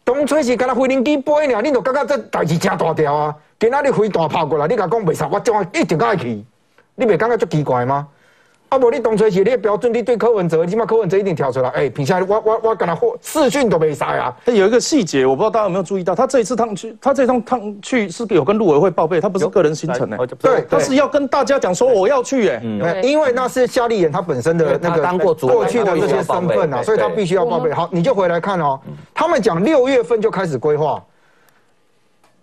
东吹起跟他飞行机飞呢，你都感觉这代志真大条啊！今仔日飞弹跑过来，你甲讲袂使，我怎一定爱去？你袂感觉足奇怪吗？啊，无你当初是你的标准，你对柯文哲，起码柯文哲一定跳出来。哎，平下我我我跟他视讯都没晒啊。有一个细节，我不知道大家有没有注意到，他这一次趟去，他这趟趟去是有跟陆委会报备，他不是个人行程呢。对，他是要跟大家讲说我要去哎，因为那是夏立言他本身的那个当过过去的这些身份啊，所以他必须要报备。好，你就回来看哦，他们讲六月份就开始规划。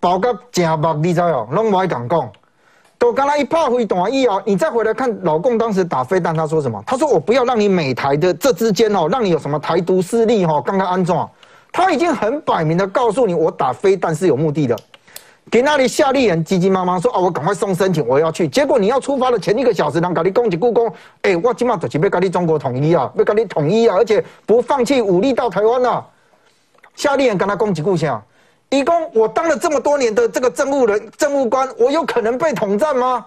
包个正目，你知哦，拢爱讲讲。都刚才一炮飞弹以后，你再回来看老共当时打飞弹，他说什么？他说我不要让你美台的这之间哦，让你有什么台独势力哦。刚刚安装，他已经很摆明的告诉你，我打飞弹是有目的的。给那里夏立言急急忙忙说啊，我赶快送申请，我要去。结果你要出发的前一个小时，人搞你攻击故宫，哎，我今晚就准备跟你中国统一啊，要跟你统一啊，而且不放弃武力到台湾啊。夏立言跟他攻击故乡。义工，我当了这么多年的这个政务人、政务官，我有可能被统战吗？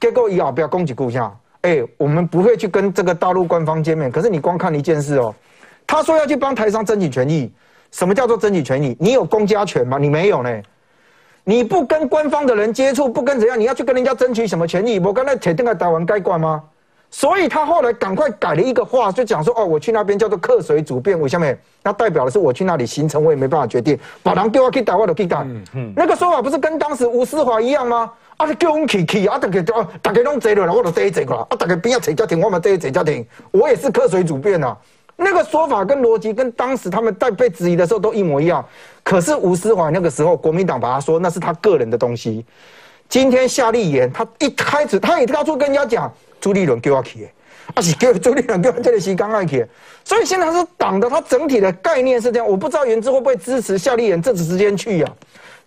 结果以后不要攻击故乡。哎，我们不会去跟这个大陆官方见面。可是你光看一件事哦，他说要去帮台商争取权益。什么叫做争取权益？你有公家权吗？你没有呢。你不跟官方的人接触，不跟怎样？你要去跟人家争取什么权益？我刚才铁定在台湾该管吗？所以他后来赶快改了一个话，就讲说哦，我去那边叫做客随主便。我下面那代表的是我去那里行程，我也没办法决定。把人丢我去打，我都去打。嗯嗯，那个说法不是跟当时吴思华一样吗？啊，叫我们去去，啊，大家哦，大家拢坐了，我就坐一坐啦。啊，大家边要坐家庭，我们坐一坐家庭。我也是客随主便啊。那个说法跟逻辑跟当时他们在被质疑的时候都一模一样。可是吴思华那个时候，国民党把他说那是他个人的东西。今天夏立言他一开始他也到处跟人家讲。朱立伦叫我去的，啊是叫朱立伦叫这里是刚爱去，所以现在是党的，它整体的概念是这样。我不知道原之会不会支持夏立言这次时间去呀？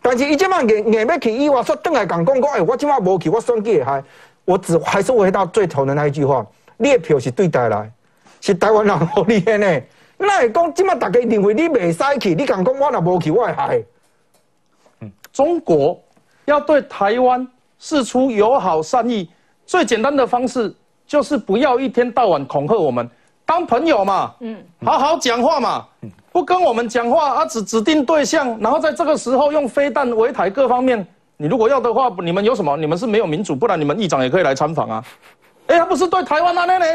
但是一今晚给硬要去，伊话说邓来讲讲讲，哎，我今晚无去，我算计还，我只还是回到最头的那一句话：列票是对台来，是台湾人好厉害呢。那会讲今晚大家认为你未使去，你敢讲我若无去，我会害。嗯，中国要对台湾示出友好善意。最简单的方式就是不要一天到晚恐吓我们，当朋友嘛，嗯，好好讲话嘛，不不跟我们讲话，啊，只指定对象，然后在这个时候用飞弹围台各方面，你如果要的话，你们有什么？你们是没有民主，不然你们议长也可以来参访啊。哎，他不是对台湾那呢？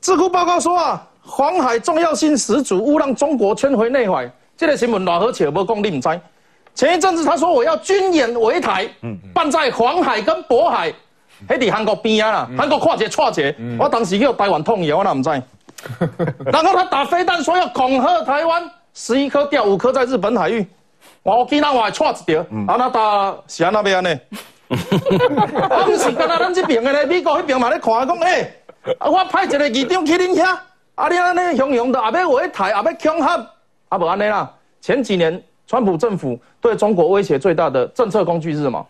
智库报告说啊，黄海重要性十足，勿让中国圈回内海。这个新闻哪和且不共你唔知？前一阵子他说我要军演围台，嗯，办在黄海跟渤海，喺伫韩国边啊啦，韩国跨界跨界，我当时叫台湾统一，我哪唔知？然后他打飞弹说要恐吓台湾，十一颗掉五颗在日本海域，我见到我还错一条，啊那打是安那边呢？啊不是，刚才咱这边的咧，美国那边嘛咧看讲，哎，我派一个议长去恁遐，啊你安尼雄雄的，也要围台，也要恐吓，啊无安尼啦。前几年川普政府对中国威胁最大的政策工具是什么？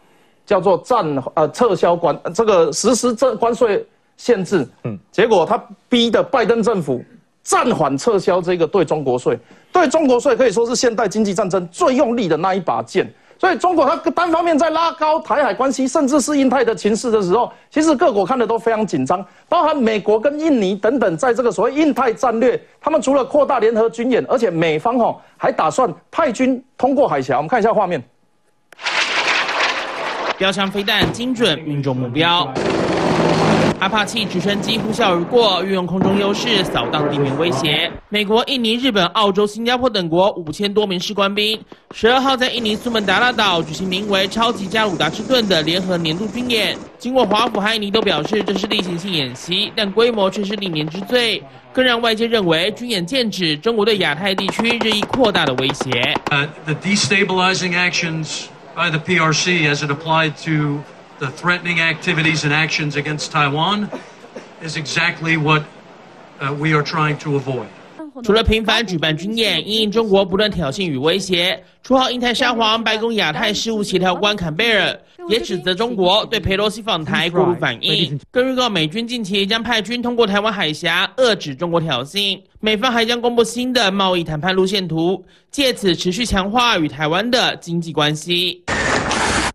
叫做暂呃撤销关这个实施这关税。限制，嗯，结果他逼的拜登政府暂缓撤销这个对中国税，对中国税可以说是现代经济战争最用力的那一把剑。所以中国它单方面在拉高台海关系，甚至是印太的情势的时候，其实各国看的都非常紧张，包含美国跟印尼等等，在这个所谓印太战略，他们除了扩大联合军演，而且美方吼还打算派军通过海峡。我们看一下画面，标枪飞弹精准命中目标。阿帕奇直升机呼啸而过，运用空中优势扫荡地面威胁。美国、印尼、日本、澳洲、新加坡等国五千多名士官兵，十二号在印尼苏门答腊岛举行名为“超级加鲁达之盾”的联合年度军演。经过华府和印尼都表示这是例行性演习，但规模却是历年之最，更让外界认为军演剑指中国对亚太地区日益扩大的威胁。The destabilizing actions by the PRC as it applied to the threatening activities and actions against Taiwan is exactly what uh, we are trying to avoid. 除了频繁举办军演，因应中国不断挑衅与威胁，绰号“印太沙皇”白宫亚太事务协调官坎贝尔也指责中国对佩洛西访台过度反应，更预告美军近期将派军通过台湾海峡，遏制中国挑衅。美方还将公布新的贸易谈判路线图，借此持续强化与台湾的经济关系。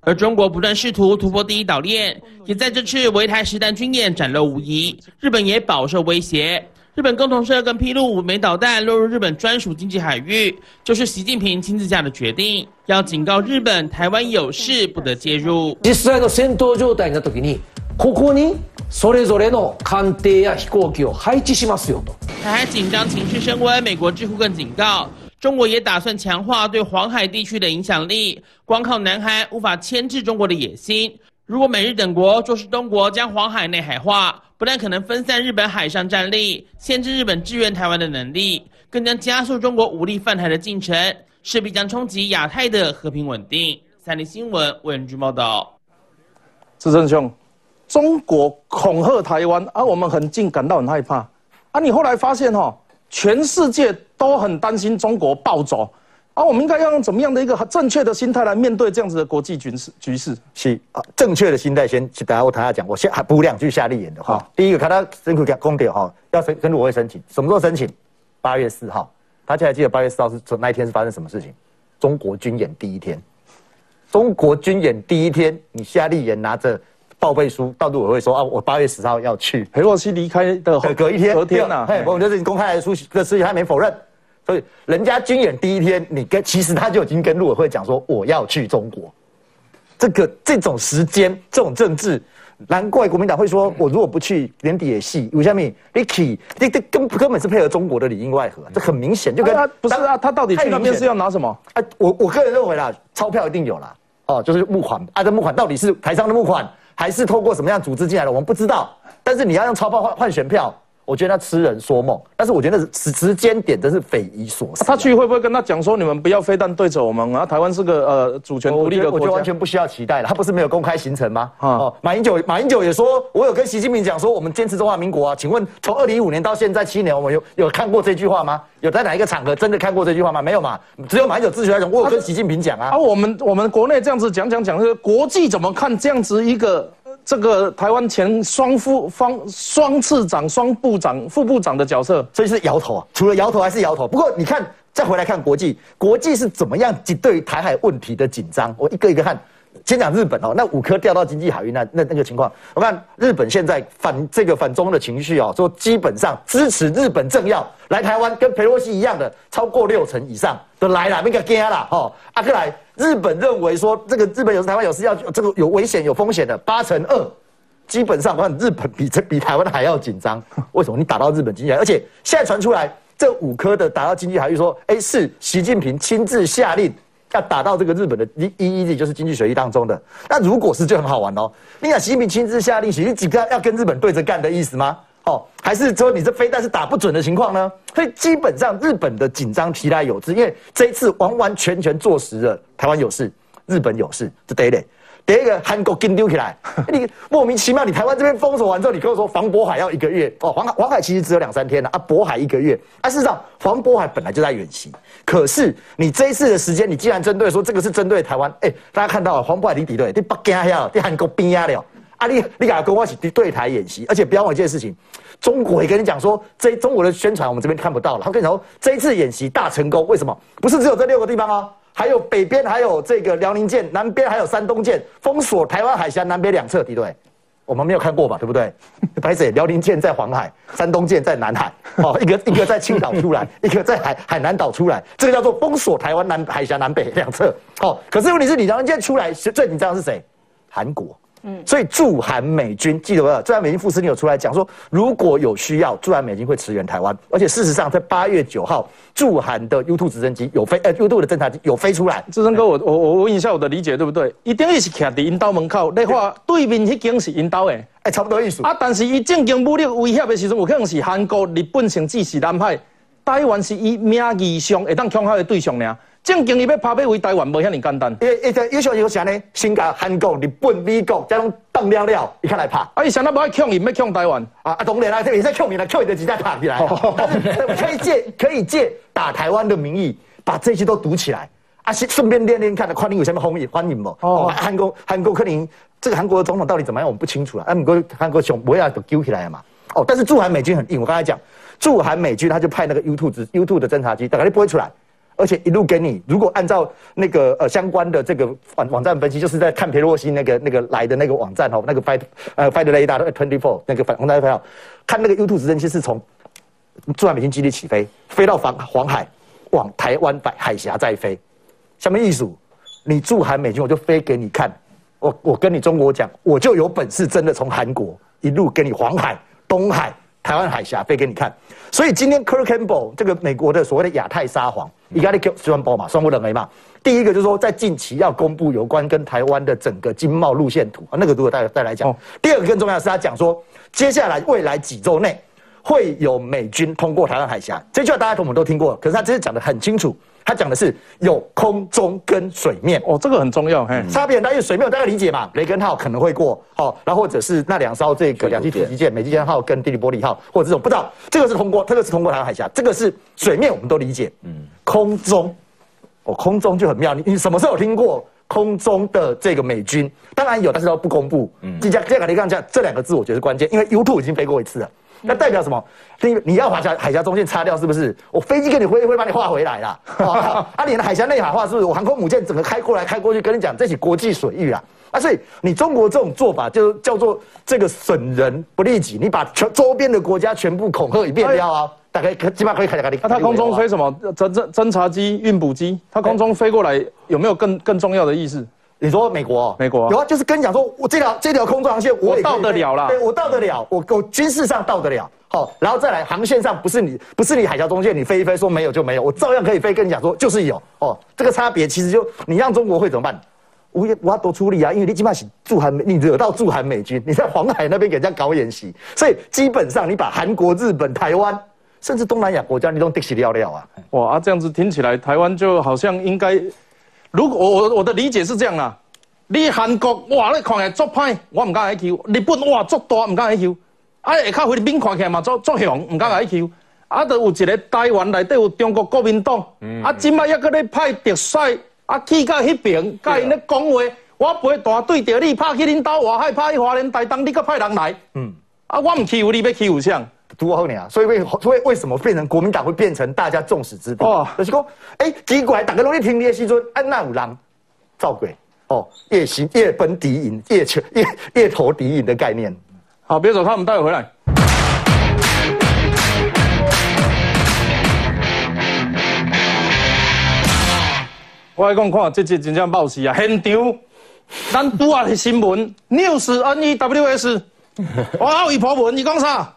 而中国不断试图突破第一岛链，也在这次围台实弹军演展露无遗。日本也饱受威胁。日本共同社更披露，五枚导弹落入日本专属经济海域，就是习近平亲自下的决定，要警告日本、台湾有事不得介入。実際の戦闘状態になった時に、ここにそれぞれの艦艇や飛行機を配置しますよと。台海紧张情势升温，美国智库更警告。中国也打算强化对黄海地区的影响力，光靠南韩无法牵制中国的野心。 如果美日等国坐视中国将黄海内海化，不但可能分散日本海上战力，限制日本支援台湾的能力，更将加速中国武力犯台的进程，势必将冲击亚太的和平稳定。三立新闻魏仁君报道。志正兄，中国恐吓台湾，而我们很近感到很害怕。啊，你后来发现哈？全世界都很担心中国暴走，而我们应该要用怎么样的一个正确的心态来面对这样子的国际局势？局势是啊，正确的心态先，大家我谈下讲，我先还补两句夏立言的话。第一个，看他辛苦讲公点哈，要申跟陆委会申请，什么时候申请？八月四号，大家还记得八月四号是从那一天是发生什么事情？中国军演第一天，中国军演第一天，你夏立言拿着。报备书到陆委会说啊，我八月十号要去。裴洛西离开的隔一天，隔天呐，嘿，我们就是你公开的书的事情，他没否认。所以人家军演第一天，你跟其实他就已经跟陆委会讲说我要去中国。这个这种时间，这种政治，难怪国民党会说，我如果不去年底也戏。吴下面你去，你这根根本是配合中国的里应外合，这很明显就跟他不是啊，他到底去那边是要拿什么？啊，我我个人认为啦，钞票一定有啦，哦，就是募款，啊，这募款到底是台商的募款？还是透过什么样组织进来的，我们不知道。但是你要用钞票换换选票。我觉得他痴人说梦，但是我觉得时时间点真是匪夷所思。他去会不会跟他讲说，你们不要飞弹对着我们啊？台湾是个呃主权独立的国家，完全不需要期待了。他不是没有公开行程吗？哦，马英九，马英九也说，我有跟习近平讲说，我们坚持中华民国啊。请问从二零一五年到现在七年，我们有有看过这句话吗？有在哪一个场合真的看过这句话吗？没有嘛？只有马英九自己来讲，我有跟习近平讲啊。啊，我们我们国内这样子讲讲讲，这个国际怎么看这样子一个？这个台湾前双副方双次长、双部长、副部长的角色，所以是摇头啊。除了摇头还是摇头。不过你看，再回来看国际，国际是怎么样对台海问题的紧张？我一个一个看。先讲日本哦，那五颗掉到经济海域那那那个情况，我看日本现在反这个反中的情绪哦，说基本上支持日本政要来台湾，跟佩洛西一样的，超过六成以上都来了，那个惊啦哦，阿克莱，日本认为说这个日本有台湾有事要这个有危险有风险的八成二，基本上我看日本比这比台湾还要紧张，为什么？你打到日本经济海，而且现在传出来这五颗的打到经济海域，说哎是习近平亲自下令。要打到这个日本的 E E Z 就是经济水域当中的，那如果是就很好玩哦。你想习近平亲自下令，习近平要跟日本对着干的意思吗？哦，还是说你这飞弹是打不准的情况呢？所以基本上日本的紧张皮带有之，因为这一次完完全全坐实了台湾有事，日本有事，这得嘞。第一个韩国跟丢起来，你莫名其妙，你台湾这边封锁完之后，你跟我说黄渤海要一个月。哦，黄海黄海其实只有两三天了啊，渤海一个月。啊，事实上黄渤海本来就在远行，可是你这一次的时间，你既然针对说这个是针对台湾，哎，大家看到了黄渤海离底对，你北京呀，你韩国边呀了。啊，你你敢跟我一起对台演习，而且不要忘一件事情，中国也跟你讲说，这中国的宣传我们这边看不到了，他跟你说这一次演习大成功，为什么？不是只有这六个地方哦。还有北边还有这个辽宁舰，南边还有山东舰，封锁台湾海峡南北两侧，对不对，我们没有看过吧？对不对？白水辽宁舰在黄海，山东舰在南海，哦，一个一个在青岛出来，一个在海海南岛出来，这个叫做封锁台湾南海峡南北两侧。哦，可是问题是，你辽宁舰出来最紧张是谁？韩国。嗯，所以驻韩美军记得没有？驻韩美军副司令有出来讲说，如果有需要，驻韩美军会驰援台湾。而且事实上，在八月九号，驻韩的 U2 直升机有飞，呃，U2 的侦察机有飞出来。志生哥，我我我问一下我的理解对不对？一定是徛在引导门口，你话对面迄间是引导的，哎，差不多意思。啊，但是伊正经武力威胁的时阵，有可能是韩国、日本甚至是南海，台湾是伊名义上会当强悍的对象呢。正经伊要拍要回台湾，无遐尼简单。诶诶，有时候有啥呢？先甲韩国、日本、美国这种当了了，伊才来拍。啊，伊想那无爱抢伊，要抢台湾。啊啊，当然啦，这也在抢你啦，抢你的直接打起来。可以借可以借打台湾的名义，把这些都堵起来。啊，顺便练练看，欢迎有什么欢迎欢迎不？哦，韩国韩国可能这个韩国的总统到底怎么样，我们不清楚啊。啊，美国韩国熊不要都揪起来嘛。哦，但是驻韩美军很硬，我刚才讲，驻韩美军他就派那个 U two 之 U two 的侦察机，大概你不会出来。而且一路给你，如果按照那个呃相关的这个网网站分析，就是在看佩洛西那个那个来的那个网站哦，那个 fight 呃 fight radar twenty four 那个反红台票，看那个 U two 直升机是从驻海美军基地起飞，飞到黄黄海，往台湾海海峡再飞。下面意思，你驻韩美军，我就飞给你看。我我跟你中国讲，我就有本事，真的从韩国一路给你黄海、东海。台湾海峡飞给你看，所以今天 Kirk Campbell 这个美国的所谓的亚太沙皇，你看你给双包嘛，双不冷没嘛？第一个就是说，在近期要公布有关跟台湾的整个经贸路线图啊，那个如果再再来讲。第二个更重要的是，他讲说，接下来未来几周内会有美军通过台湾海峡，这句话大家可能都听过，可是他这次讲的很清楚。他讲的是有空中跟水面哦，这个很重要。嘿，差别很大，因为水面大家理解嘛，雷根号可能会过，好，然后或者是那两艘这个两栖突击舰，美济舰号跟地利波利号，或者这种不知道，这个是通过，这个是通过台湾海峡，这个是水面，我们都理解。嗯，空中，哦，空中就很妙，你你什么时候有听过空中的这个美军？当然有，但是都不公布。嗯，这家这个雷刚讲这两个字，我觉得是关键，因为 U two 已经飞过一次了。那代表什么？你你要把峡海峡中线擦掉，是不是？我飞机给你挥会把你画回来啦。啊，你的海峡内海化是不是？我航空母舰整个开过来开过去，跟你讲，这是国际水域啊。啊，所以你中国这种做法就叫做这个损人不利己，你把全周边的国家全部恐吓一遍了啊。大概可起码可以开开你。那它空中飞什么？侦侦侦察机、运补机，它空中飞过来有没有更更重要的意思？你说美国？美国有啊，就是跟你讲说，我这条这条空中航线我到得了啦，对我到得了，我我军事上到得了。好，然后再来航线上不是你不是你海峡中线，你飞一飞说没有就没有，我照样可以飞。跟你讲说就是有哦，这个差别其实就你让中国会怎么办？我我要多出力啊，因为你起码是驻韩美，你惹到驻韩美军，你在黄海那边给人家搞演习，所以基本上你把韩国、日本、台湾，甚至东南亚国家，你都得起料料啊。哇啊，这样子听起来台湾就好像应该，如果我我的理解是这样啦，你韩国哇，你看起来作歹，我唔敢来 Q；日本哇作大，唔敢来 Q。啊，下骹菲律宾看起来嘛，作作强，唔敢来 Q。啊，都有一个台湾内底有中国国民党，啊，今麦抑搁咧派特使，啊，去到迄边，甲因咧讲话，我陪大对着你，拍去恁兜外海，拍去华联台东，你搁派人来，嗯，啊，我唔欺负你，要欺负谁？多好你啊！所以为所以为什么变成国民党会变成大家众矢之的？哦，就是讲，哎，奇怪，大家拢咧听你的时阵，安那有人造鬼？哦，夜行夜奔敌营，夜求夜夜投敌营的概念。好，别走开，我们待会回来。我来讲看，这这真正冒死啊！现场，咱拄啊的新闻，news n e w s，我有一篇文，你讲啥？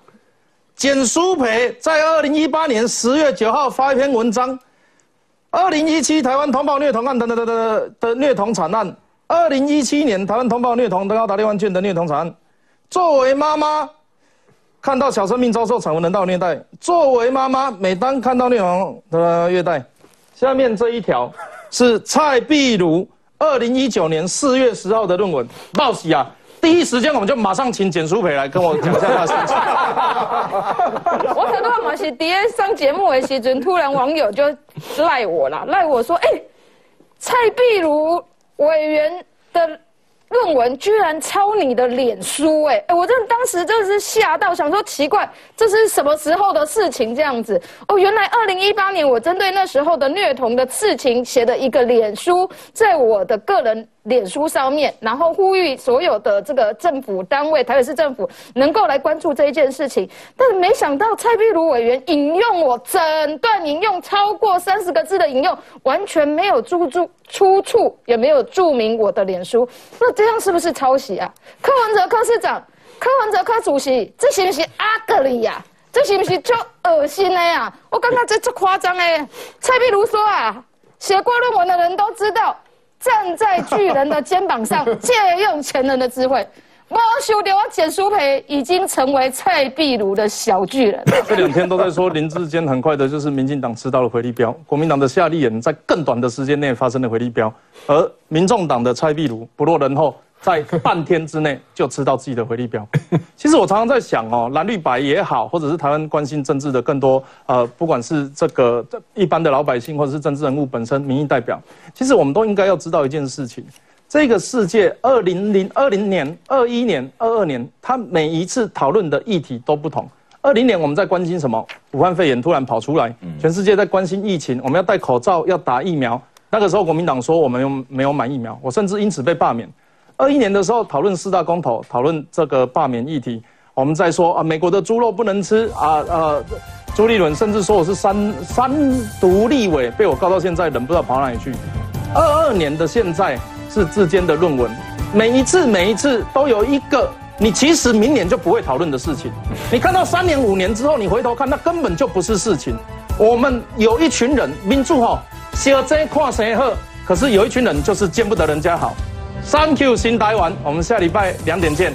简书培在二零一八年十月九号发一篇文章，二零一七台湾通报虐童案等等等等的虐童惨案，二零一七年台湾通报虐童的高达六万件的虐童惨案。作为妈妈，看到小生命遭受惨无人道虐待；作为妈妈，每当看到虐童的虐待，下面这一条。是蔡壁如二零一九年四月十号的论文报喜啊！第一时间我们就马上请简淑培来跟我讲一下他事情。我可能嘛是第一上节目的时阵，突然网友就赖我了，赖我说：“哎，蔡壁如委员的。”论文居然抄你的脸书，哎哎，我真的当时真的是吓到，想说奇怪，这是什么时候的事情？这样子哦，原来二零一八年我针对那时候的虐童的事情写的一个脸书，在我的个人。脸书上面，然后呼吁所有的这个政府单位，台北市政府能够来关注这一件事情。但是没想到蔡壁如委员引用我整段引用超过三十个字的引用，完全没有注注出处，也没有注明我的脸书。那这这样是不是抄袭啊？柯文哲柯市长、柯文哲柯主席，这是不是阿格里呀？这是不是就恶心的呀？我刚刚这这夸张哎！蔡碧如说啊，写过论文的人都知道。站在巨人的肩膀上，借用前人的智慧。我修掉我简书培已经成为蔡壁如的小巨人。这两天都在说林志坚很快的就是民进党吃到了回力标，国民党的夏立言在更短的时间内发生了回力标，而民众党的蔡壁如不落人后。在半天之内就吃到自己的回力标。其实我常常在想哦，蓝绿白也好，或者是台湾关心政治的更多，呃，不管是这个一般的老百姓，或者是政治人物本身、民意代表，其实我们都应该要知道一件事情：这个世界，二零零二零年、二一年、二二年，它每一次讨论的议题都不同。二零年我们在关心什么？武汉肺炎突然跑出来，全世界在关心疫情，我们要戴口罩，要打疫苗。那个时候国民党说我们又没有买疫苗，我甚至因此被罢免。二一年的时候讨论四大公投，讨论这个罢免议题，我们在说啊，美国的猪肉不能吃啊，呃，朱立伦甚至说我是三三独立委，被我告到现在，人不知道跑哪里去。二二年的现在是之间的论文，每一次每一次都有一个你其实明年就不会讨论的事情，你看到三年五年之后，你回头看，那根本就不是事情。我们有一群人民主吼，小这看谁好，可是有一群人就是见不得人家好。Thank you，新台湾，我们下礼拜两点见。